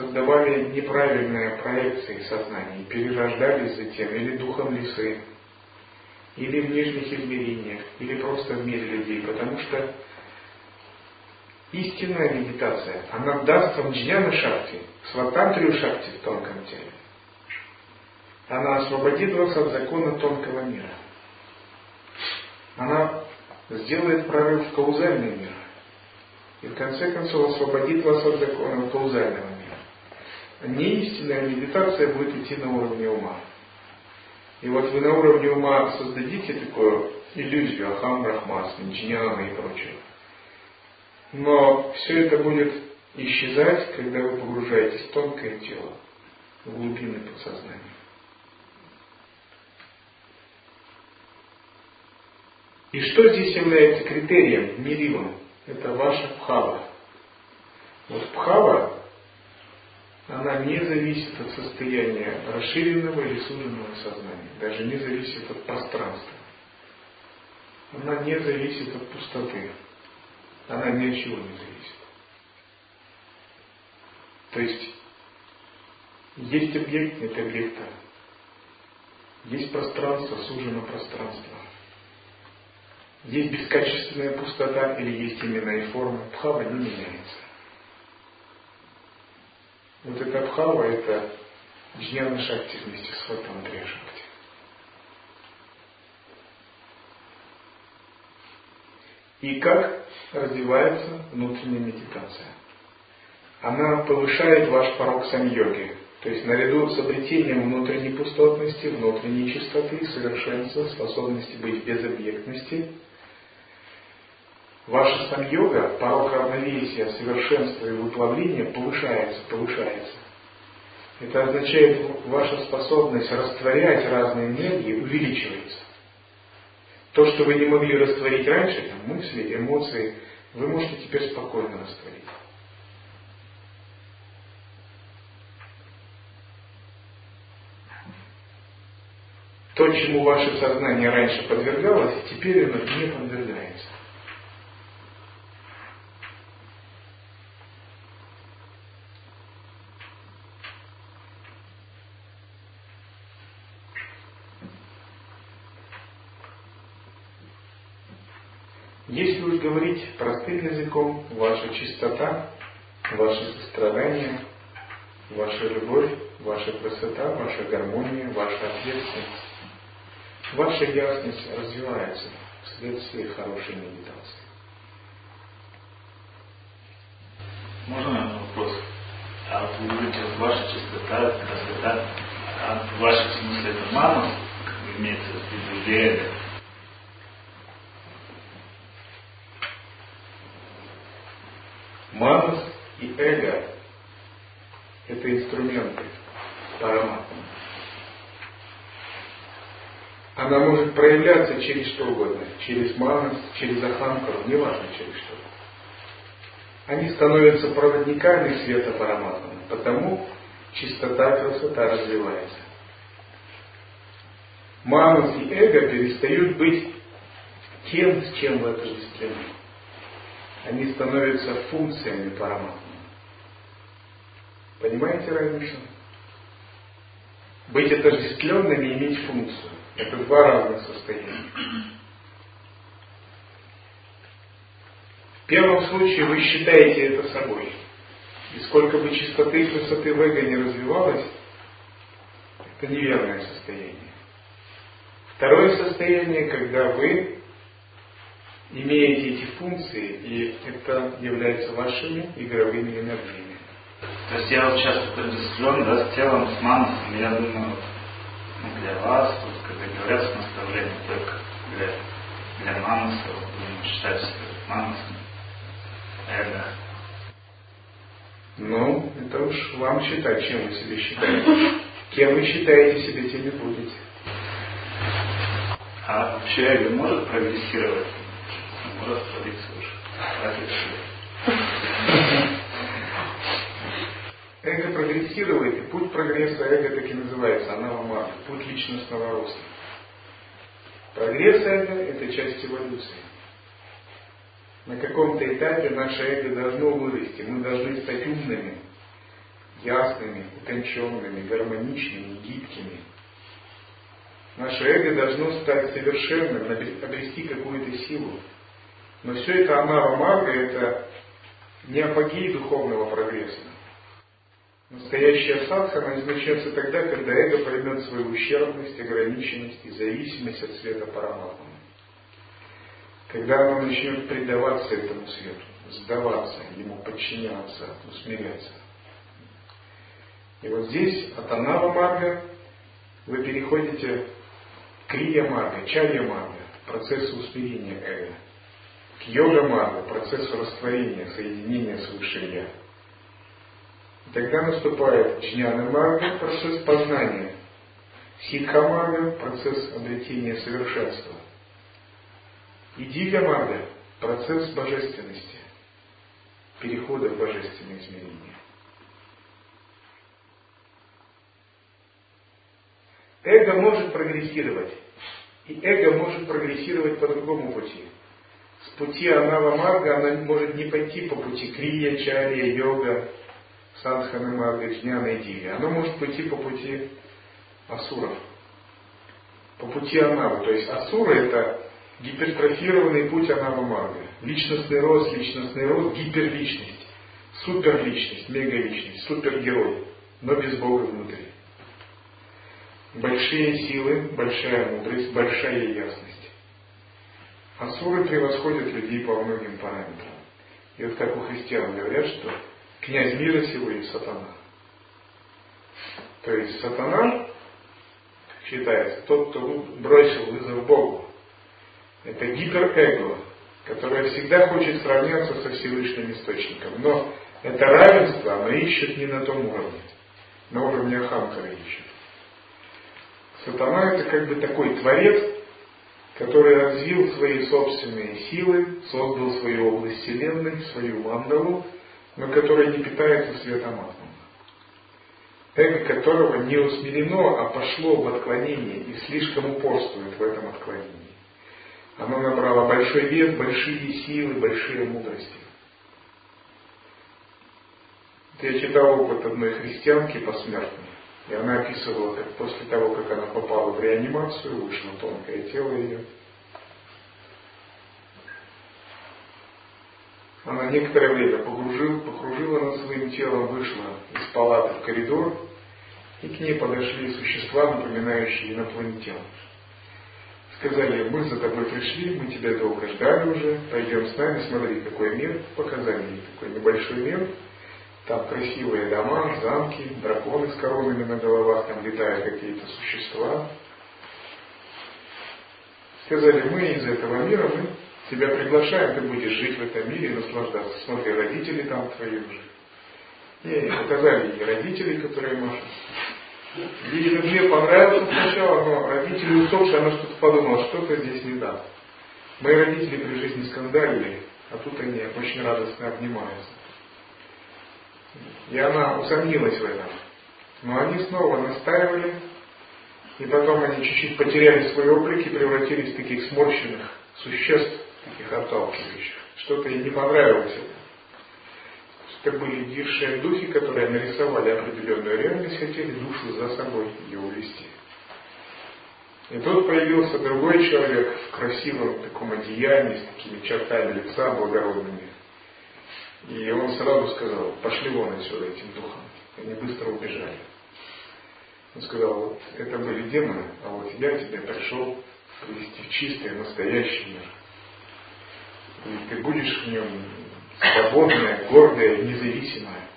создавали неправильные проекции сознания, перерождались затем или духом лисы, или в нижних измерениях, или просто в мире людей, потому что истинная медитация, она даст вам джняна шакти, сватантрию шакти в тонком теле. Она освободит вас от закона тонкого мира. Она сделает прорыв в каузальный мир. И в конце концов освободит вас от закона каузального. Неистинная медитация будет идти на уровне ума. И вот вы на уровне ума создадите такую иллюзию Ахам Брахмасми, Джняна и прочее. Но все это будет исчезать, когда вы погружаетесь в тонкое тело, в глубины подсознания. И что здесь является критерием, мерилом? Это ваша пхава. Вот пхава, она не зависит от состояния расширенного или суженного сознания, даже не зависит от пространства. Она не зависит от пустоты. Она ни от чего не зависит. То есть, есть объект, нет объекта. Есть пространство, сужено пространство. Есть бескачественная пустота или есть именная форма. Пхава не меняется. Вот эта пхава, это джняна шакти вместе с Ватантрия шакти. И как развивается внутренняя медитация? Она повышает ваш порог сам-йоги. То есть наряду с обретением внутренней пустотности, внутренней чистоты, совершенства, способности быть без объектности, ваша сам-йога, порог равновесия, совершенства и выплавления повышается, повышается. Это означает, ваша способность растворять разные энергии увеличивается. То, что вы не могли растворить раньше, там, мысли, эмоции, вы можете теперь спокойно растворить. То, чему ваше сознание раньше подвергалось, теперь оно не подвергается. Если уж говорить простым языком, ваша чистота, ваше сострадание, ваша любовь, ваша красота, ваша гармония, ваша ответственность, ваша ясность развивается вследствие хорошей медитации. Можно вопрос? А вот вы говорите, ваша чистота, красота, а ваша, в смысле, это мама, имеется в виду, или эго? Манас и эго – это инструменты параматмы. Она может проявляться через что угодно, через манас, через ахамкару, неважно через что. Они становятся проводниками света параматмы, потому чистота и красота развивается. Манас и эго перестают быть тем, с чем вы отождествлены они становятся функциями параматмы. Понимаете разницу? Быть отождествленными и иметь функцию. Это два разных состояния. В первом случае вы считаете это собой. И сколько бы чистоты и красоты в эго не развивалось, это неверное состояние. Второе состояние, когда вы имеете эти функции, и это является вашими игровыми энергиями. То есть я вот сейчас отождествлен да, с телом, с манусом, я думаю, ну, для вас, вот, когда говорят с наставлением, только для, для мануса, вот, будем считать себя манусом, эго. Ну, это уж вам считать, чем вы себя считаете. Кем вы считаете себя, тем и будете. А вообще эго может прогрессировать? может твориться уже. Прогрессировать, и путь прогресса эго так и называется, анава путь личностного роста. Прогресс эго – это часть эволюции. На каком-то этапе наше эго должно вырасти, мы должны стать умными, ясными, утонченными, гармоничными, гибкими. Наше эго должно стать совершенным, обрести какую-то силу. Но все это анава марга, это не апогей духовного прогресса. Настоящая садхана начнется тогда, когда эго поймет свою ущербность, ограниченность и зависимость от света Параматмы. Когда оно начнет предаваться этому свету, сдаваться, ему подчиняться, усмиряться. И вот здесь от Анава Марга вы переходите к Крия Марга, Чарья Марга, процессу усмирения эго, к Йога Марга, процессу растворения, соединения с Высшим Я. Тогда наступает Джняна Марга, процесс познания, Ситха Марга, процесс обретения совершенства. И Дивья Марга, процесс божественности, перехода в божественное измерение. Эго может прогрессировать. И эго может прогрессировать по другому пути. С пути Анава Марга она может не пойти по пути Крия, Чария, Йога, Садхана Марга, Джняна и Диви. Оно может пойти по пути Асуров. По пути Анавы. То есть Асура это гипертрофированный путь Анава Марга. Личностный рост, личностный рост, гиперличность, суперличность, мегаличность, супергерой, но без Бога внутри. Большие силы, большая мудрость, большая ясность. Асуры превосходят людей по многим параметрам. И вот как у христиан говорят, что князь мира сего и сатана. То есть сатана, считается, тот, кто бросил вызов Богу. Это гиперэго, которое всегда хочет сравняться со Всевышним Источником. Но это равенство оно ищет не на том уровне. На уровне Ахамкара ищет. Сатана это как бы такой творец, который развил свои собственные силы, создал свою область Вселенной, свою мандалу, но который не питается светом атома. Эго которого не усмирено, а пошло в отклонение и слишком упорствует в этом отклонении. Оно набрало большой вес, большие силы, большие мудрости. Я читал опыт одной христианки посмертной. И она описывала, как после того, как она попала в реанимацию, вышло тонкое тело ее. Она некоторое время погружила, покружила над своим телом, вышла из палаты в коридор, и к ней подошли существа, напоминающие инопланетян. Сказали, мы за тобой пришли, мы тебя долго ждали уже, пойдем с нами, смотри, какой мир, показали ей такой небольшой мир, там красивые дома, замки, драконы с коронами на головах, там летают какие-то существа. Сказали, мы из этого мира, мы тебя приглашаем, ты будешь жить в этом мире и наслаждаться. Смотри, родители там твои уже. И показали ей родителей, которые машут. Ей этот мир понравился сначала, но родители усопшие, она что-то подумала, что-то здесь не так. Мои родители при жизни скандалили, а тут они очень радостно обнимаются. И она усомнилась в этом. Но они снова настаивали, и потом они чуть-чуть потеряли свой облик и превратились в таких сморщенных существ, таких отталкивающих. Что-то ей не понравилось это. Были дившие духи, которые нарисовали определенную реальность, хотели душу за собой ее увести. И тут появился другой человек в красивом таком одеянии, с такими чертами лица благородными. И он сразу сказал, пошли вон отсюда этим духом. Они быстро убежали. Он сказал, вот это были демоны, а вот я тебе пришел привести в чистый, настоящий мир. И ты будешь в нем свободная, гордая, независимая.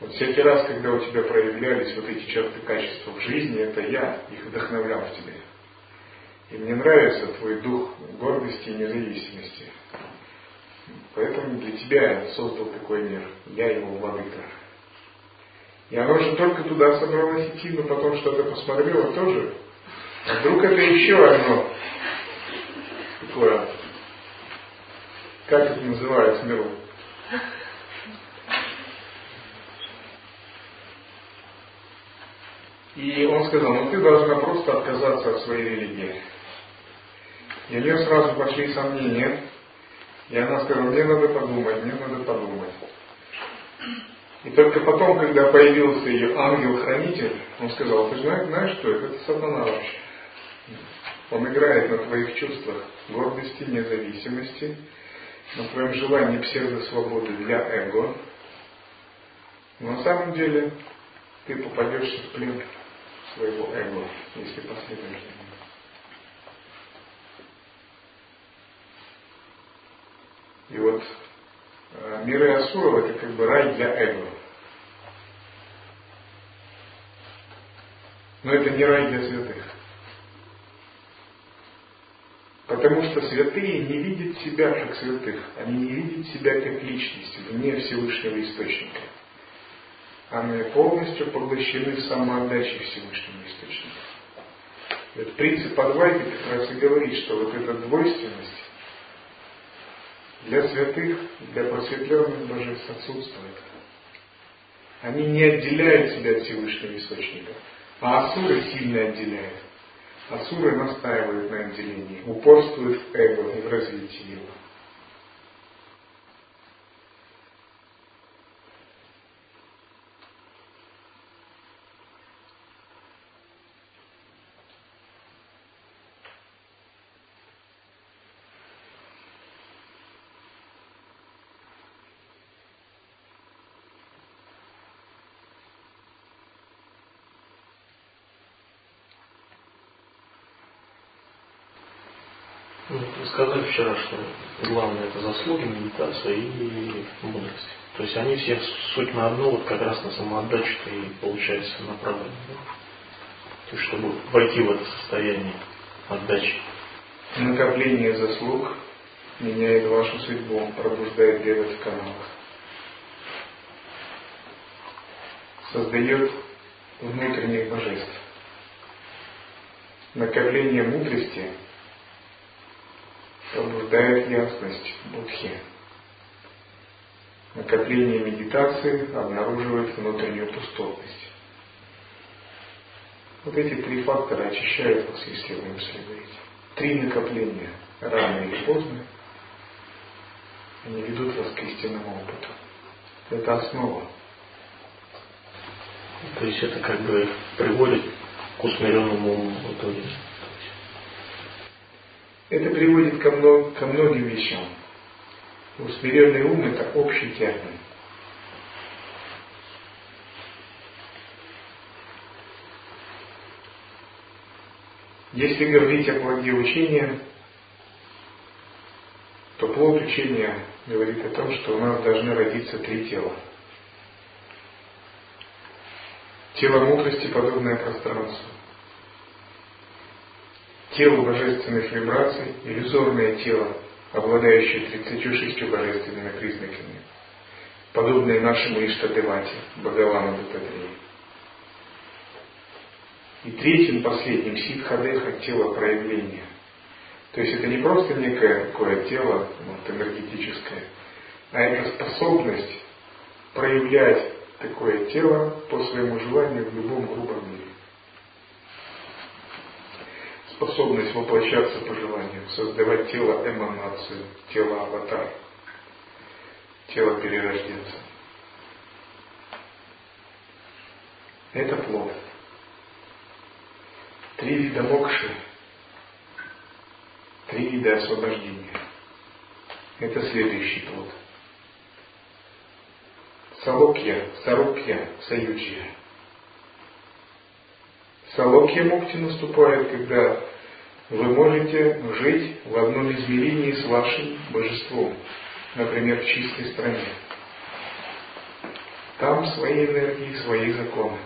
Вот всякий раз, когда у тебя проявлялись вот эти черты качества в жизни, это я их вдохновлял в тебе. И мне нравится твой дух гордости и независимости. Поэтому для тебя я создал такой мир. Я его владыка. И оно же только туда собралось идти, но потом что-то посмотрело тоже. А вдруг это еще одно такое, как это называется, миру? И он сказал, ну ты должна просто отказаться от своей религии. И у нее сразу пошли сомнения. И она сказала, мне надо подумать, мне надо подумать. И только потом, когда появился ее ангел-хранитель, он сказал, ты знаешь, знаешь что это? Это сатана вообще. Он играет на твоих чувствах гордости, независимости, на твоем желании псевдосвободы для эго. Но на самом деле ты попадешь в плен своего эго, если последуешь за. И вот э, миры Асуров это как бы рай для эго. Но это не рай для святых. Потому что святые не видят себя как святых. Они не видят себя как личность вне Всевышнего Источника. Они полностью поглощены в самоотдаче Всевышнего Источника. Этот принцип Адвайты как раз и говорит, что вот эта двойственность для святых, для просветленных божеств отсутствует. Они не отделяют себя от Всевышнего Источника, а Асуры сильно отделяют. Асуры настаивают на отделении, упорствуют в эго и в развитии его. Вчера, что главное это заслуги, медитация и мудрость. То есть они все суть на одно, вот как раз на самоотдачу и получается направлено. Да? То есть чтобы войти в это состояние отдачи. Накопление заслуг меняет вашу судьбу, пробуждает девят в каналах. Создает внутренних божеств. Накопление мудрости пробуждает ясность Будхи. Накопление медитации обнаруживает внутреннюю пустотность. Вот эти три фактора очищают вас, если вы им следуете. Три накопления, рано или поздно, они ведут вас к истинному опыту. Это основа. То есть это как бы приводит к усмиренному итоге. Это приводит ко, мног, ко многим вещам. Усмиренный ум – это общий термин. Если говорить о плоде учения, то плод учения говорит о том, что у нас должны родиться три тела. Тело мудрости, подобное пространству тело божественных вибраций, иллюзорное тело, обладающее 36 божественными признаками, подобное нашему Иштадевате, Бхагавану Дататрии. И третьим, последним, ситхадеха, тело проявления. То есть это не просто некое такое тело, вот, энергетическое, а это способность проявлять такое тело по своему желанию в любом грубом мире способность воплощаться по желанию, создавать тело эманацию, тело аватар, тело перерожденца. Это плод. Три вида мокши, три вида освобождения. Это следующий плод. Салокья, Сарукья, Саюджья. Салокья мукти наступает, когда вы можете жить в одном измерении с вашим божеством, например, в чистой стране. Там свои энергии, свои законы.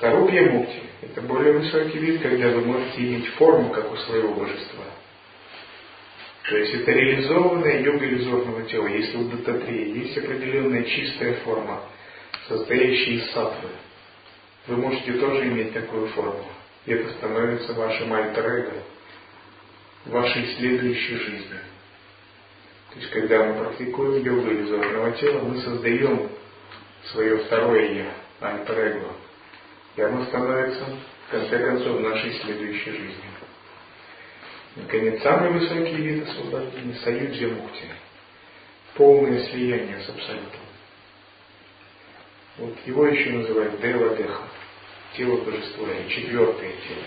Сарупья мукти – это более высокий вид, когда вы можете иметь форму, как у своего божества. То есть это реализованная йога иллюзорного тела. Если у Дататрии есть определенная чистая форма, состоящая из сатвы, вы можете тоже иметь такую форму. И это становится вашим альтер вашей следующей жизни. То есть, когда мы практикуем йогу иллюзорного тела, мы создаем свое второе я, альтер И оно становится, в конце концов, нашей следующей жизнью. Наконец, самый высокий вид освобождения – союз мукти. Полное слияние с Абсолютом. Вот его еще называют Дева Деха, тело божества, четвертое тело.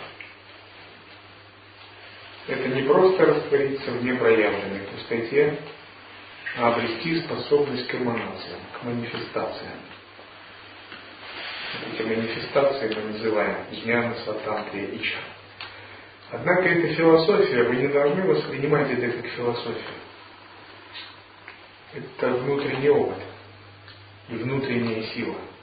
Это не просто раствориться в непроявленной пустоте, а обрести способность к эманациям, к манифестациям. Эти манифестации мы называем Джняна, Сватантрия, Ича. Однако эта философия, вы не должны воспринимать это как философию. Это внутренний опыт и внутренняя сила –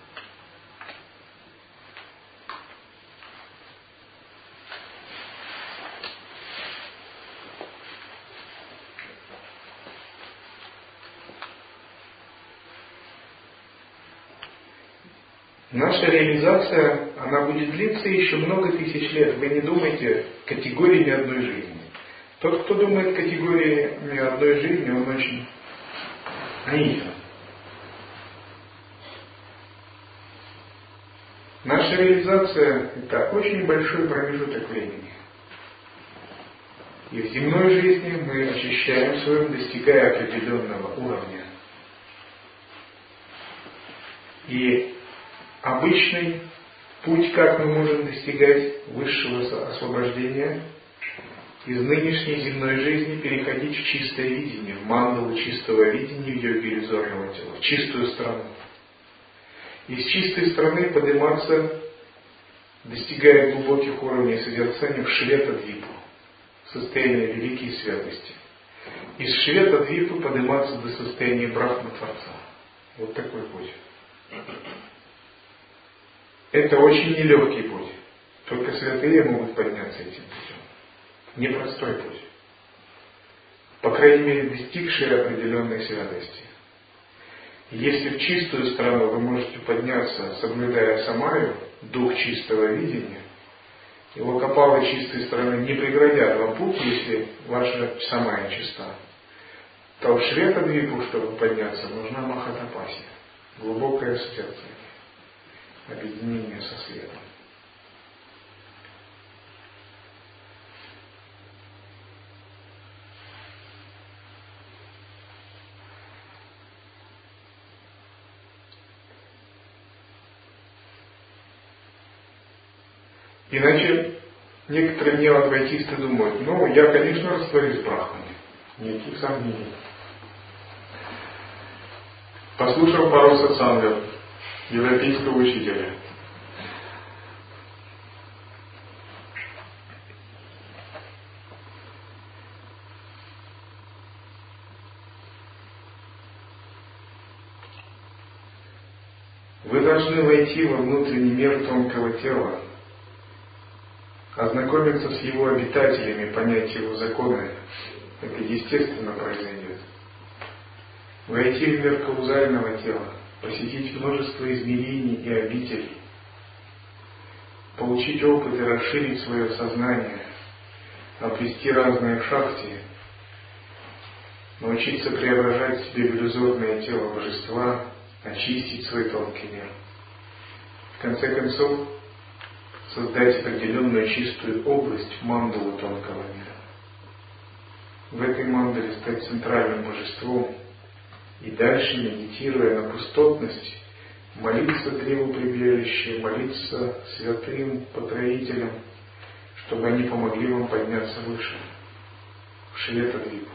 Наша реализация, она будет длиться еще много тысяч лет. Вы не думайте категориями одной жизни. Тот, кто думает категориями одной жизни, он очень наивен. Наша реализация – это очень большой промежуток времени. И в земной жизни мы очищаем своим, достигая определенного уровня. И обычный путь, как мы можем достигать высшего освобождения, из нынешней земной жизни переходить в чистое видение, в мандалу чистого видения, в йоги иллюзорного тела, в чистую страну. Из чистой страны подниматься, достигая глубоких уровней созерцания, в Швета-двипу, состояние великой святости. Из Швета-двипы подниматься до состояния Брахма-творца. Вот такой путь. Это очень нелегкий путь. Только святые могут подняться этим путем. Непростой путь. По крайней мере, достигшие определенной святости. Если в чистую страну вы можете подняться, соблюдая самаю, дух чистого видения, и локопалы чистой страны не преградят вам путь, если ваша самая чиста, то в Швета-двипу, чтобы подняться, нужна Махатапасия, глубокое сердце объединение со светом. Иначе некоторые неоадвайтисты думают, ну, я, конечно, растворюсь брахмане. Никаких сомнений. Послушав пару сатсангов, европейского учителя. Вы должны войти во внутренний мир тонкого тела, ознакомиться с его обитателями, понять его законы. Это естественно произойдет. Войти в мир каузального тела, посетить множество измерений и обителей, получить опыт и расширить свое сознание, обрести разные шахти, научиться преображать в себе в иллюзорное тело божества, очистить свой тонкий мир. В конце концов, создать определенную чистую область мандалу тонкого мира. В этой мандале стать центральным божеством – и дальше, медитируя на пустотность, молиться древу прибежище, молиться святым потроителям, чтобы они помогли вам подняться выше, в Швета-Двипу.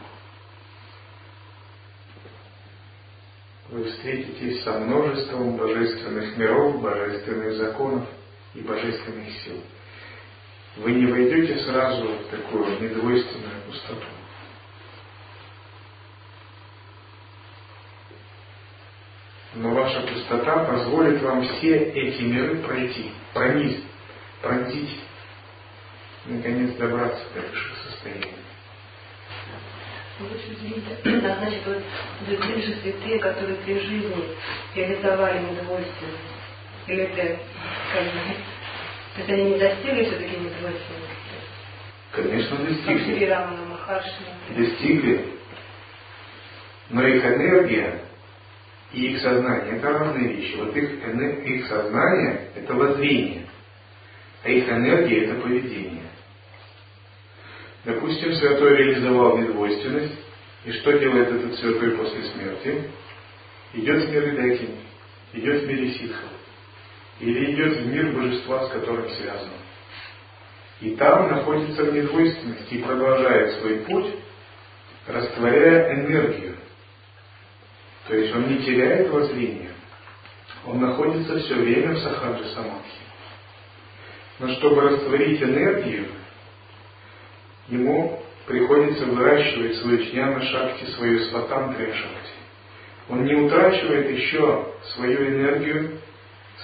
Вы встретитесь со множеством божественных миров, божественных законов и божественных сил. Вы не войдете сразу в такую недвойственную пустоту. но ваша пустота позволит вам все эти миры пройти, пронизить, пронзить, наконец добраться до высших состояний. Да, значит, вот святые, которые при жизни реализовали недовольственность, или это как бы, то есть они не достигли все-таки недовольственности? Конечно, достигли. Достигли. Но их энергия и их сознание – это разные вещи. Вот их, их сознание – это воззрение, а их энергия – это поведение. Допустим, святой реализовал недвойственность, и что делает этот святой после смерти? Идет в мир Идаки, идет в мире ситхов, или идет в мир божества, с которым связан. И там находится в недвойственности и продолжает свой путь, растворяя энергию. То есть он не теряет воззрение, он находится все время в сахаджи самадхи. Но чтобы растворить энергию, ему приходится выращивать свою джняна шакти, свою сватантрия шакти. Он не утрачивает еще свою энергию,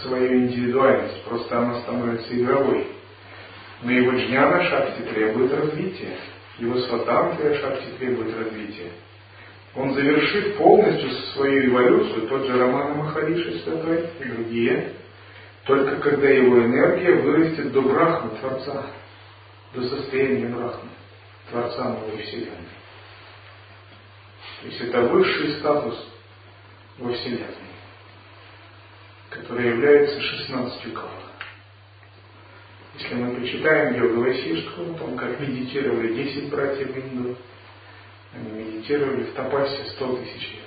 свою индивидуальность, просто она становится игровой. Но его джняна шакти требует развития, его сватантрия шакти требует развития. Он завершит полностью свою эволюцию, тот же Роман Махариши Святой и другие, только когда его энергия вырастет до Брахмы, Творца, до состояния Брахмы, Творца новой Вселенной. То есть это высший статус во Вселенной, который является шестнадцатью кавах. Если мы почитаем йогу Васиштху, о том, как медитировали 10 братьев Инду, они медитировали в Тапасе 100 тысяч лет,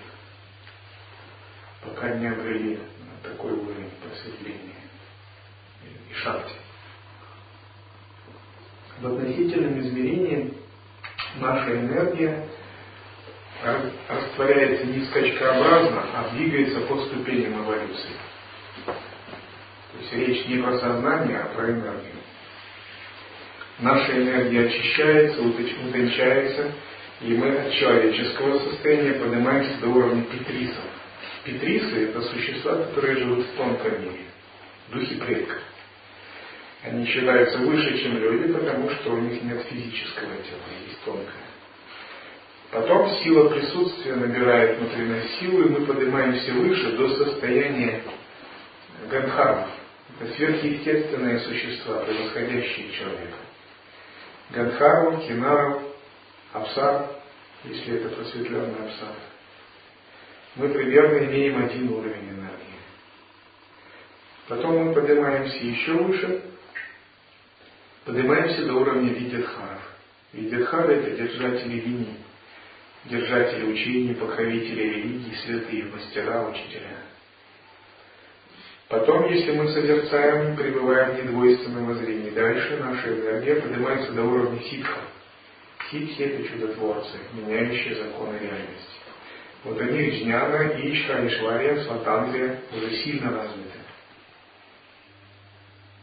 пока не обрели такой уровень просветления и шахте. В относительном измерении наша энергия растворяется не скачкообразно, а двигается по ступеням эволюции. То есть речь не про сознание, а про энергию. Наша энергия очищается, утончается, и мы от человеческого состояния поднимаемся до уровня петрисов. Петрисы – это существа, которые живут в тонком мире, духи предков. Они считаются выше, чем люди, потому что у них нет физического тела, есть тонкое. Потом сила присутствия набирает внутри нас силу, и мы поднимаемся выше до состояния гандхармов. Это сверхъестественные существа, превосходящие человека. Гандхару, Кинару, Апсар, если это просветленный Апсар. Мы примерно имеем один уровень энергии. Потом мы поднимаемся еще выше, поднимаемся до уровня Видятхаров. Видятхары – это держатели линий, держатели учений, покровители религии, святые мастера, учителя. Потом, если мы созерцаем, пребываем в недвойственном воззрении, дальше наша энергия поднимается до уровня ситха. Ситхи – это чудотворцы, меняющие законы реальности. Вот они Джняна, Ичха, Ишвария, Сватандрия уже сильно развиты.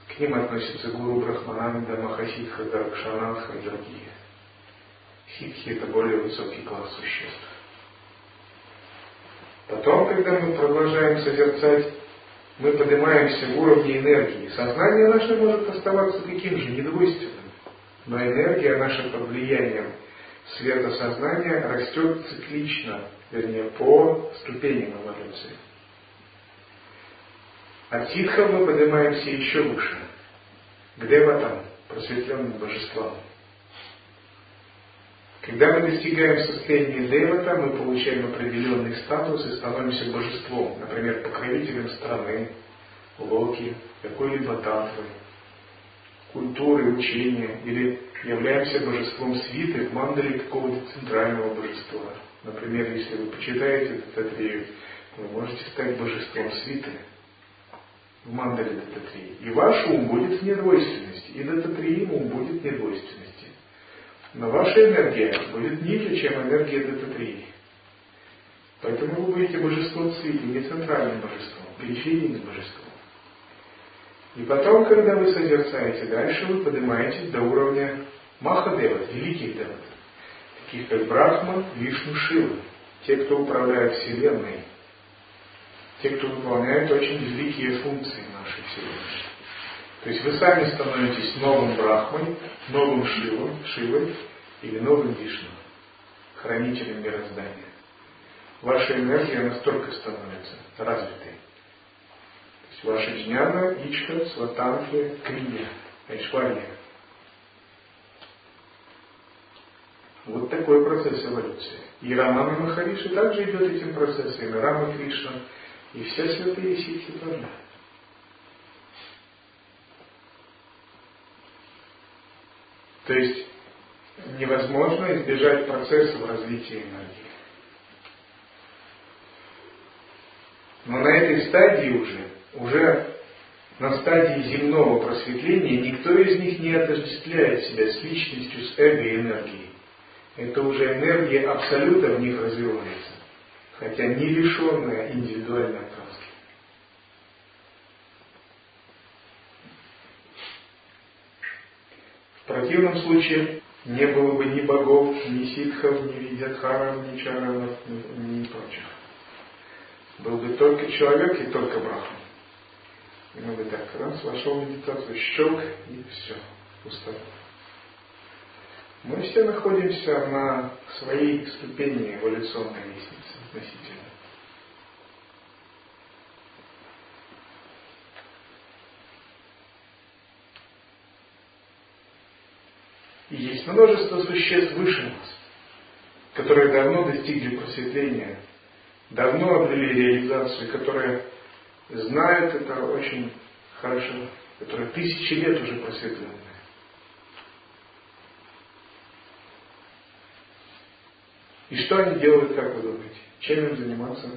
К ним относятся Гуру Брахмананда, Махасидха, Даркшанатха и другие. Ситхи – это более высокий класс существ. Потом, когда мы продолжаем созерцать мы поднимаемся в уровне энергии. Сознание наше может оставаться таким же, недвойственным. Но энергия наша под влиянием света сознания растет циклично, вернее, по ступеням эволюции. От ситха мы поднимаемся еще выше, к деватам, просветленным божествам. Когда мы достигаем состояния девата, мы получаем определенный статус и становимся божеством, например, покровителем страны, локи, какой-либо татвы, культуры, учения, или являемся божеством свиты в мандале какого-то центрального божества. Например, если вы почитаете Дататрию, вы можете стать божеством свиты в мандале Дататрии. И ваш ум будет в недвойственности, и Дататриим ум будет в. Но ваша энергия будет ниже, чем энергия Дататрии. Поэтому вы будете божеством цвета, не центральным божеством, периферийным божеством. И потом, когда вы созерцаете дальше, вы поднимаетесь до уровня Махадева, великих деват, таких как Брахма, Вишну, Шива, те, кто управляет Вселенной, те, кто выполняет очень великие функции нашей Вселенной. То есть вы сами становитесь новым Брахмой, новым Шивом, Шивой или новым Вишну, хранителем мироздания. Ваша энергия настолько становится развитой. То есть ваша джняна, ичка, сватанки, крия, айшвария. Вот такой процесс эволюции. И Рамана Махариши также идет этим процессом, и Рама Кришна, и все святые ситхи тоже. То есть невозможно избежать процессов развития энергии. Но на этой стадии уже, уже на стадии земного просветления никто из них не отождествляет себя с личностью, с эго и энергией. Это уже энергия абсолюта в них развивается, хотя не лишенная индивидуальной окраски. В противном случае не было бы ни богов, ни ситхов, ни видятхаров, ни чаранов, ни, ни прочих. Был бы только человек и только брахма. И мы бы так раз вошел в медитацию, щелк и все, пустота. Мы все находимся на своей ступени эволюционной лестницы относительно. Есть множество существ выше нас, которые давно достигли просветления, давно обрели реализацию, которые знают это очень хорошо, которые тысячи лет уже просветлены. И что они делают, как вы думаете? Чем им заниматься?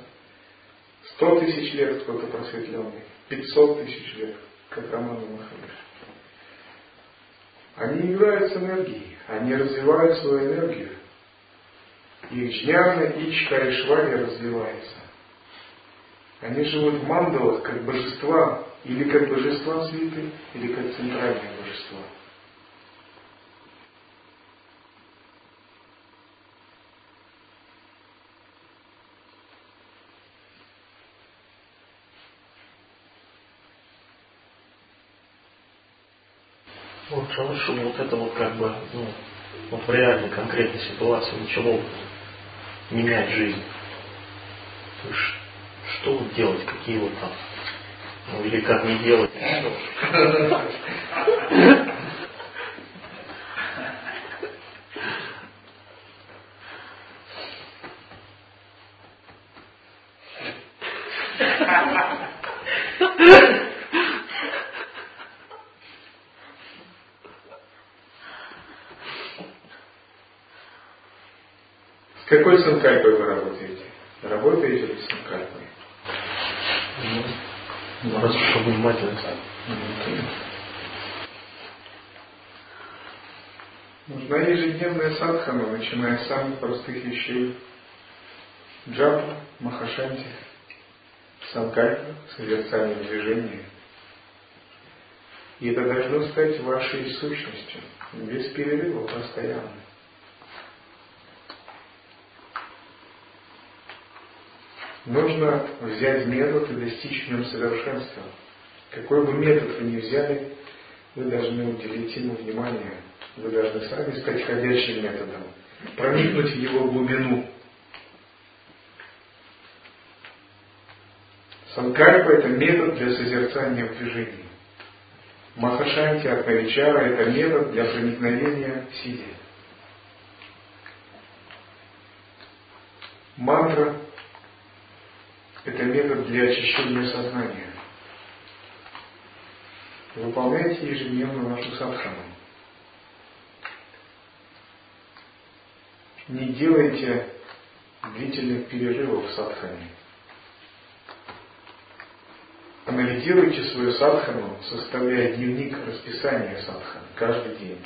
Сто тысяч лет кто-то просветленный, пятьсот тысяч лет, как Роман Махалиш. Они с энергией, они развивают свою энергию. Их джняна, ичка и швари развивается. Они живут в мандалах как божества, или как божества святы, или как центральное божество. Вот хорошо, вот это вот как бы, ну, вот в реальной конкретной ситуации начало менять жизнь. То есть, что делать, какие вот там, ну или как не делать, какой санкальпой вы работаете? Работаете ли с санкальпой? Ну, раз уж внимательно. Нужна ежедневная садхана, начиная с самых простых вещей. Джапа, махашанти, санкальпа, созерцание движения. И это должно стать вашей сущностью, без перерыва, постоянно. Нужно взять метод и достичь в нем совершенства. Какой бы метод вы ни взяли, вы должны уделить ему внимание. Вы должны сами стать ходячим методом, проникнуть в его глубину. Санкальпа – это метод для созерцания в движении. Махашанти от Навичара – это метод для проникновения в сидя. Мантра это метод для очищения сознания. Выполняйте ежедневно вашу садхану. Не делайте длительных перерывов в садхане. Анализируйте свою садхану, составляя дневник расписания садханы каждый день.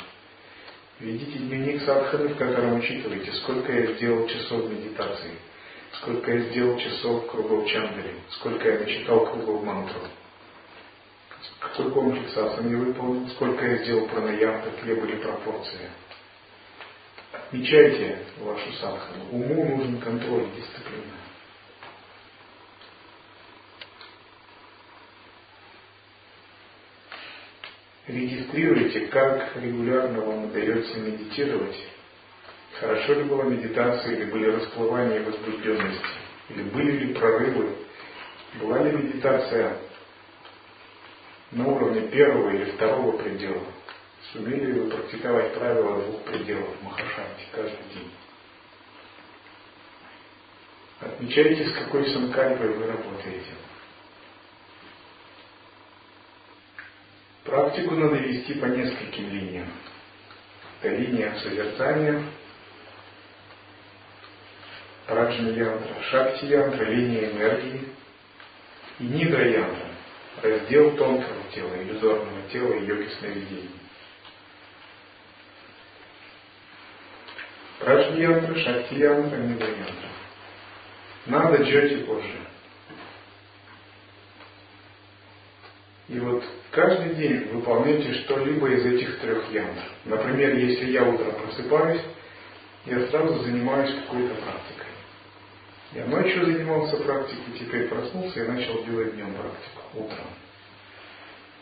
Ведите дневник садханы, в котором учитываете, сколько я сделал часов медитации – сколько я сделал часов кругов Чандри, сколько я начитал кругов мантру, какой комплекс асан я выполнил, сколько я сделал пранаям, какие были пропорции. Отмечайте вашу садхану. Уму нужен контроль, дисциплина. Регистрируйте, как регулярно вам удается медитировать Хорошо ли была медитация, или были расплывания возбужденности, или были ли прорывы, была ли медитация на уровне первого или второго предела. Сумели практиковать правила двух пределов Махашанти каждый день. Отмечайте, с какой санкальпой вы работаете. Практику надо вести по нескольким линиям. Это линия созерцания. Праджни янтра, шакти янтра, линия энергии. И нидра янтра, раздел тонкого тела, иллюзорного тела и йоги сновидений. Праджни янтра, шакти янтра, нидра янтра. Надо джоти позже. И вот каждый день выполняйте что-либо из этих трех янтр. Например, если я утром просыпаюсь, я сразу занимаюсь какой-то практикой. Я ночью занимался практикой, теперь проснулся и начал делать днем практику, утром.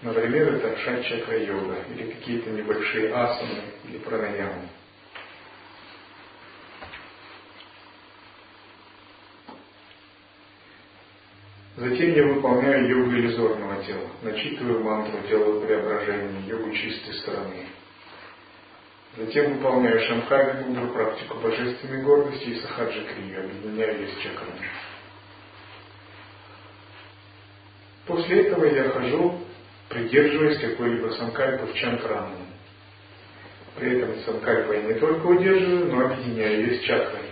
Например, это шат-чакра йога или какие-то небольшие асаны или пранаямы. Затем я выполняю йогу иллюзорного тела, начитываю мантру, делаю преображение, йогу чистой стороны. Затем выполняю шамхави мудру практику божественной гордости и сахаджи крию, объединяю ее с чакрами. После этого я хожу, придерживаясь какой-либо санкальпы в чанкрану. При этом санкальпа я не только удерживаю, но объединяю ее с чакрами.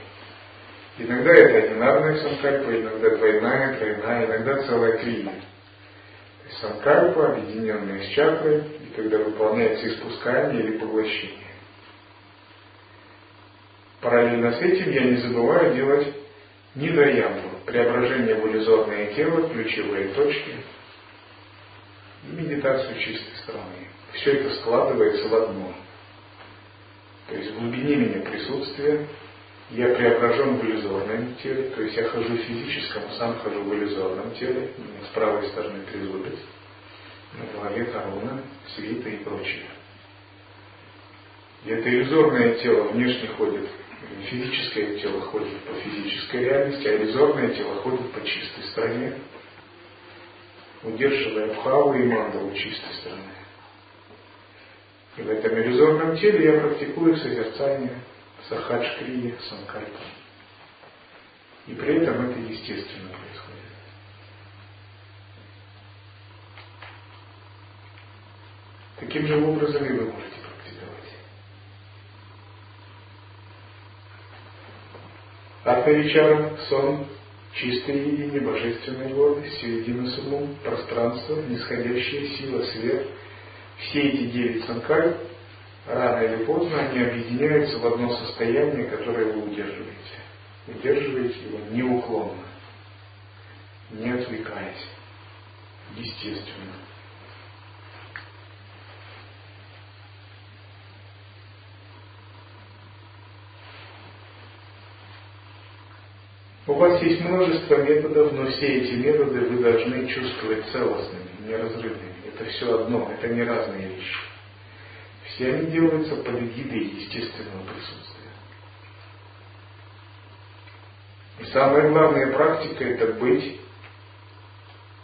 Иногда это одинарная санкальпа, иногда двойная, тройная, иногда целая крия. То есть санкальпа, объединенная с чакрой, и когда выполняется испускание или поглощение. Параллельно с этим я не забываю делать нидраямбу, преображение в иллюзорное тело, ключевые точки медитацию чистой стороны. Все это складывается в одно. То есть в глубине меня присутствие, я преображен в иллюзорном теле, то есть я хожу в физическом, а сам хожу в иллюзорном теле, с правой стороны трезубец, на голове корона, свита и прочее. И это иллюзорное тело внешне ходит, физическое тело ходит по физической реальности, а иллюзорное тело ходит по чистой стороне, удерживая бхаву и мандалу чистой стороны. И в этом иллюзорном теле я практикую созерцание сахаджкрия санкальпа. И при этом это естественно происходит. Таким же образом и вы можете практиковать. Атмавичара, сон, чистое видение, божественная гордость, середина с умом, пространство, нисходящая сила, свет. Все эти девять санкальп рано или поздно они объединяются в одно состояние, которое вы удерживаете. Удерживаете его неуклонно, не отвлекаясь, естественно. У вас есть множество методов, но все эти методы вы должны чувствовать целостными, неразрывными. Это все одно, это не разные вещи. Все они делаются под эгидой естественного присутствия. И самая главная практика – это быть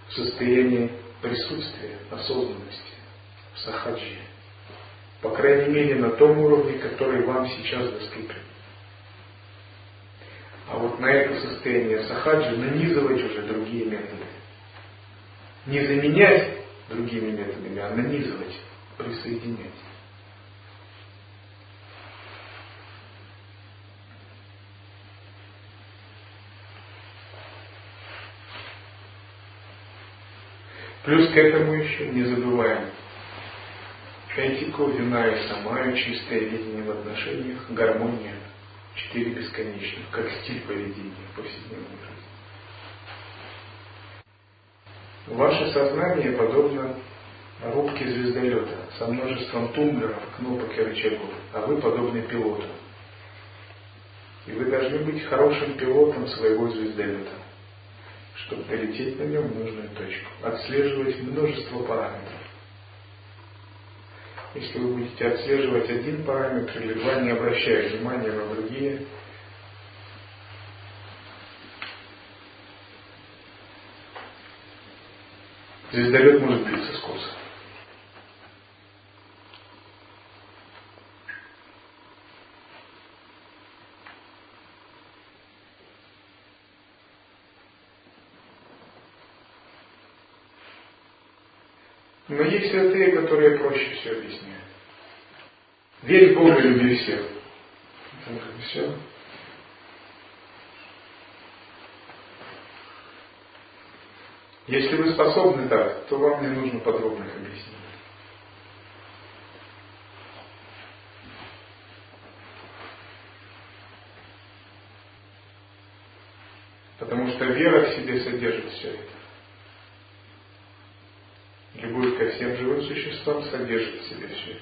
в состоянии присутствия, осознанности, в сахаджи. По крайней мере, на том уровне, который вам сейчас доступен. А вот на это состояние сахаджи нанизывать уже другие методы. Не заменять другими методами, а нанизывать, присоединять. Плюс к этому еще не забываем этику, вина и самая, чистое видение в отношениях, гармония, четыре бесконечных, как стиль поведения в повседневной жизни. Ваше сознание подобно рубке звездолета со множеством тумблеров, кнопок и рычагов, а вы подобны пилоту. И вы должны быть хорошим пилотом своего звездолета чтобы долететь на нем в нужную точку. Отслеживать множество параметров. Если вы будете отслеживать один параметр или два, не обращая внимания на другие, звездолет может биться с курса. Но есть святые, которые проще все объясняют. Верь в Бога, люби всех. Так, все. Если вы способны так, то вам не нужно подробных объяснений. Потому что вера в себе содержит все это. Любовь ко всем живым существам содержит в себе все это.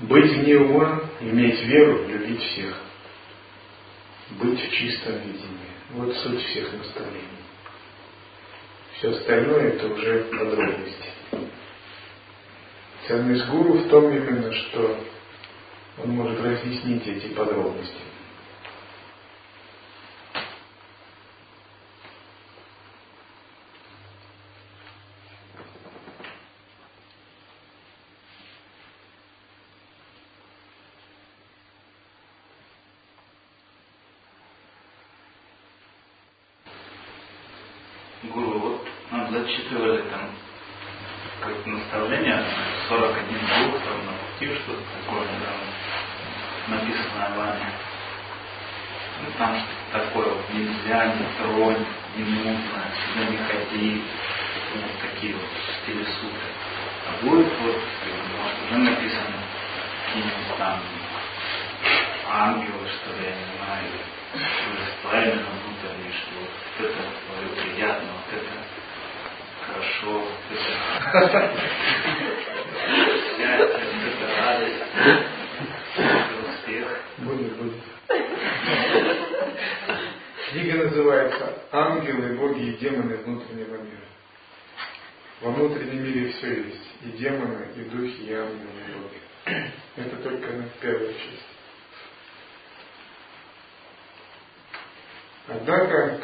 Быть вне ума, иметь веру, любить всех. Быть в чистом видении. Вот суть всех наставлений. Все остальное это уже подробности. Ценность гуру в том именно, что он может разъяснить эти подробности.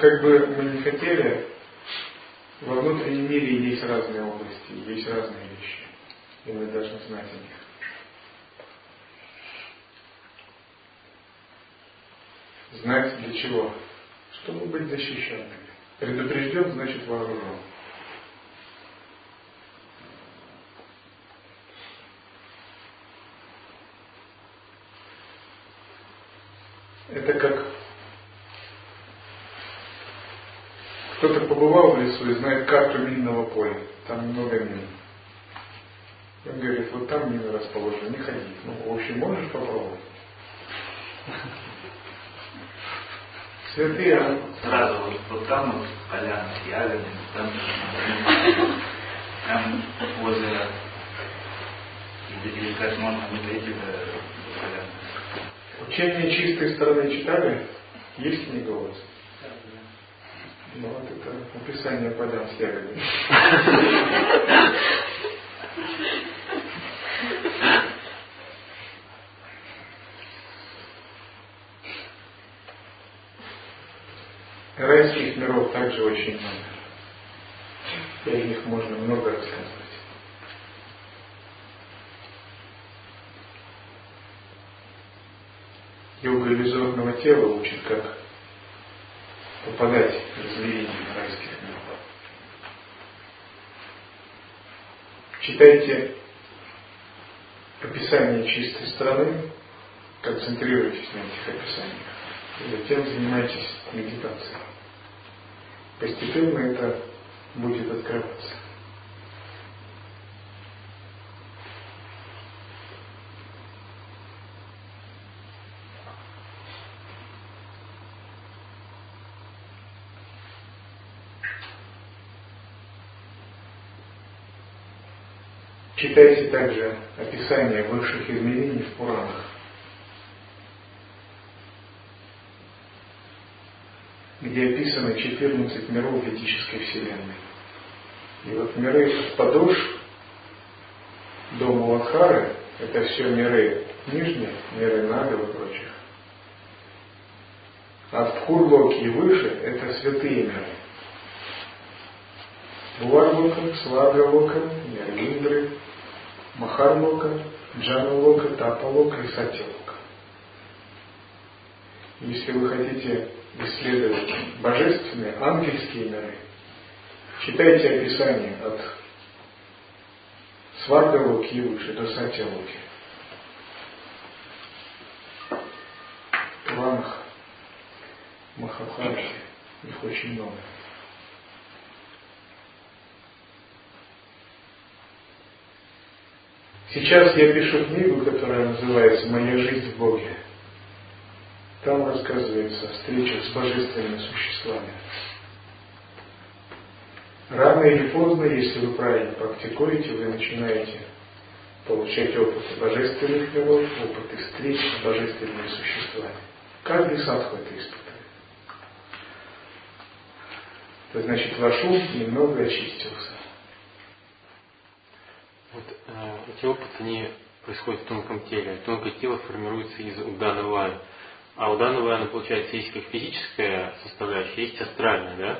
как бы мы не хотели, во внутреннем мире есть разные области, есть разные вещи. И мы должны знать о них. Знать для чего? Чтобы быть защищенными. Предупрежден, значит вооружен. Это как Кто-то побывал в лесу и знает карту минного поля. Там много мин. Он говорит, вот там мины расположены, не ходи. Ну, в общем, можешь попробовать? Святые. Сразу вот, вот там вот поляна с ягодами, там, там озеро. Или как можно не дойти до поляны. Учение чистой стороны читали? Есть книга у вас? Ну вот это описание полян с ягодами. Райских миров также очень много. И о них можно много рассказывать. Йога иллюзорного тела учит, как попадать в измерение райских миров. Читайте описание чистой стороны, концентрируйтесь на этих описаниях, и затем занимайтесь медитацией. Постепенно это будет открываться. Читайте также описание высших измерений в Пуранах. Где описаны 14 миров ведической вселенной. И вот миры от Падуш до Муладхары – это все миры нижние, миры Нага и прочих. А в Пхурлоке и выше – это святые миры. Буарлока, Сваргалока, мир Индры, Махарлока, Джаналока, Тапалока и Сатилока. Если вы хотите исследовать божественные, ангельские миры, читайте описание от Сваргалоки выше до Сатилоки. Пуранах, Махабхарате, их очень много. Сейчас я пишу книгу, которая называется «Моя жизнь в Боге». Там рассказывается о с божественными существами. Рано или поздно, если вы правильно практикуете, вы начинаете получать опыт божественных миров, опыт встреч с божественными существами. Каждый садху это испытывает. Это значит, ваш ум немного очистился. Вот э, эти опыты, они происходят в тонком теле. Тонкое тело формируется из удана вая. А удана вая, она, получается, есть как физическая составляющая, есть астральная, да?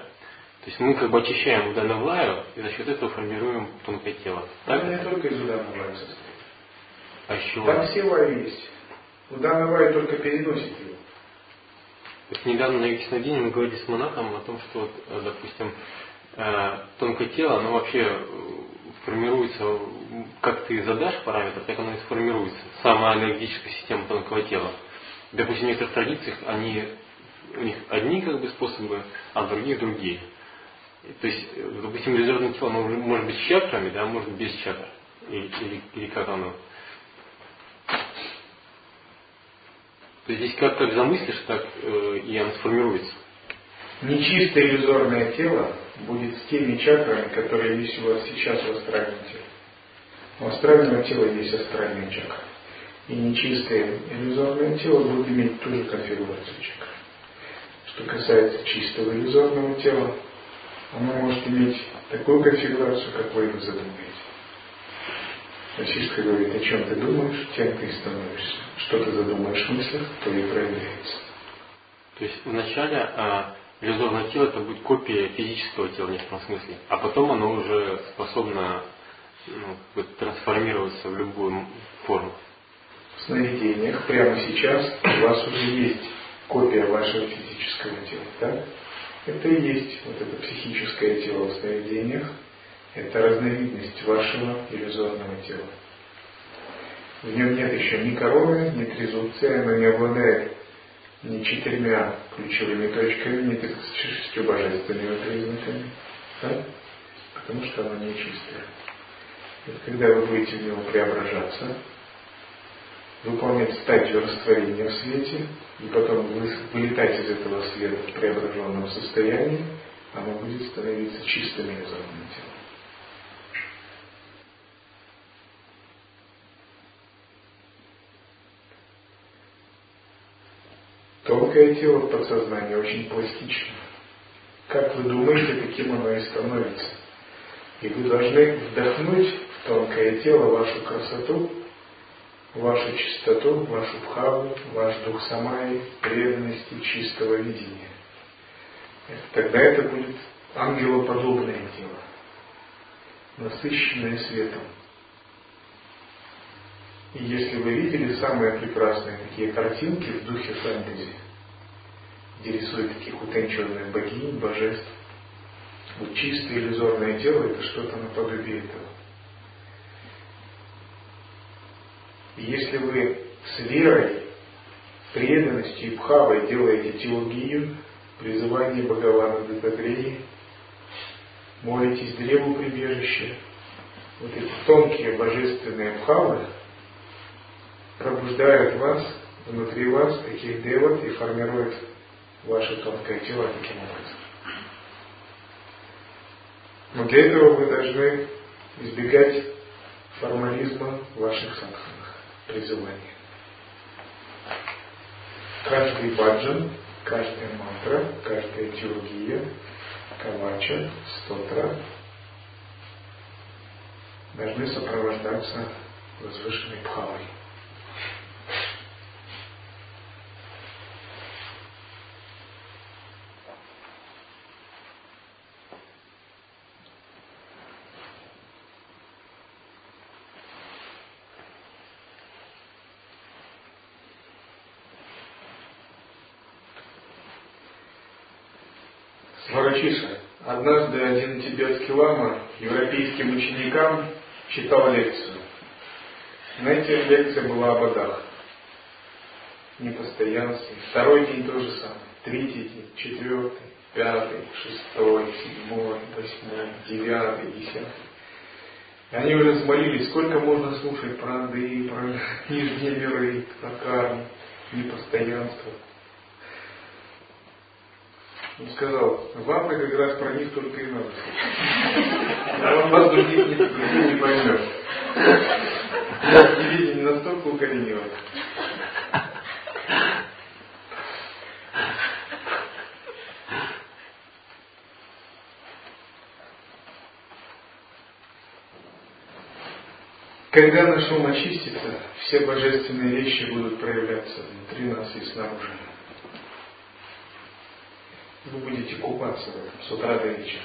То есть мы как бы очищаем удана ваю и за счет этого формируем тонкое тело. Так? Она не только из удана вая состоит. А еще? Там все ваю есть. Удана вая только переносит его. Вот недавно на Юкиснадине мы говорили с монахом о том, что, вот, э, допустим, э, тонкое тело, оно вообще э, формируется, как ты задашь параметр, так оно и сформируется. Самая энергетическая система тонкого тела. Допустим, в некоторых традициях они, у них одни как бы способы, а в других другие. То есть, допустим, резервное тело может быть с чакрами, да, может быть без чакр. Или, или, или как оно. То есть здесь как, как замыслишь, так э, и оно сформируется. Нечистое иллюзорное тело будет с теми чакрами, которые есть у вас сейчас в астральном теле. У астрального тела есть астральная чакра. И нечистое иллюзорное тело будет иметь ту же конфигурацию чакр. Что касается чистого иллюзорного тела, оно может иметь такую конфигурацию, как вы задумаете. Расистка говорит, о чем ты думаешь, тем ты и становишься. Что ты задумаешь в мыслях, то и проявляется. То есть вначале а, иллюзорное тело это будет копия физического тела в некотором смысле, а потом оно уже способно ну, трансформироваться в любую форму. Сновидениях прямо сейчас у вас уже есть копия вашего физического тела, да? Это и есть вот это психическое тело в сновидениях, это разновидность вашего иллюзорного тела. В нем нет еще ни коровы, ни трезубца, оно не обладает ни четырьмя ключевыми точками, ни 36 божественными признаками, да? потому что оно нечистое. И когда вы будете в него преображаться, выполнять стадию растворения в свете, и потом вылетать из этого света в преображенном состоянии, оно будет становиться чистым иллюзорным телом. Тонкое тело в подсознании очень пластично. Как вы думаете, таким оно и становится. И вы должны вдохнуть в тонкое тело вашу красоту, вашу чистоту, вашу бхаву, ваш дух самаи, преданности, чистого видения. Тогда это будет ангелоподобное тело, насыщенное светом. И если вы видели самые прекрасные такие картинки в духе фэнтези, где рисуют таких утонченных богинь, божеств, вот чистое иллюзорное тело это что-то наподобие этого. Если вы с верой, преданностью и бхавой делаете теологию, призывание Бхагавана Дататреи, молитесь древу прибежище, вот эти тонкие божественные бхавы, пробуждают вас, внутри вас, таких девот и формируют ваше тонкое тело таким образом. Но для этого вы должны избегать формализма ваших садханах, призываниях. Каждый баджан, каждая мантра, каждая теология, кавача, стотра должны сопровождаться возвышенной бхавой. Один тибетский лама европейским ученикам читал лекцию. Знаете, лекция была об адах, непостоянстве. Второй день то же самое, третий день, четвертый, пятый, шестой, седьмой, восьмой, девятый, десятый. И они уже взмолились, сколько можно слушать про ады, про нижние миры, про карму, непостоянство. Он сказал, вам как раз про них только и надо. А он вас других не, не поймет. Видение не настолько укоренилось. Когда наш ум очистится, все божественные вещи будут проявляться внутри нас и снаружи. Вы будете купаться с утра до вечера.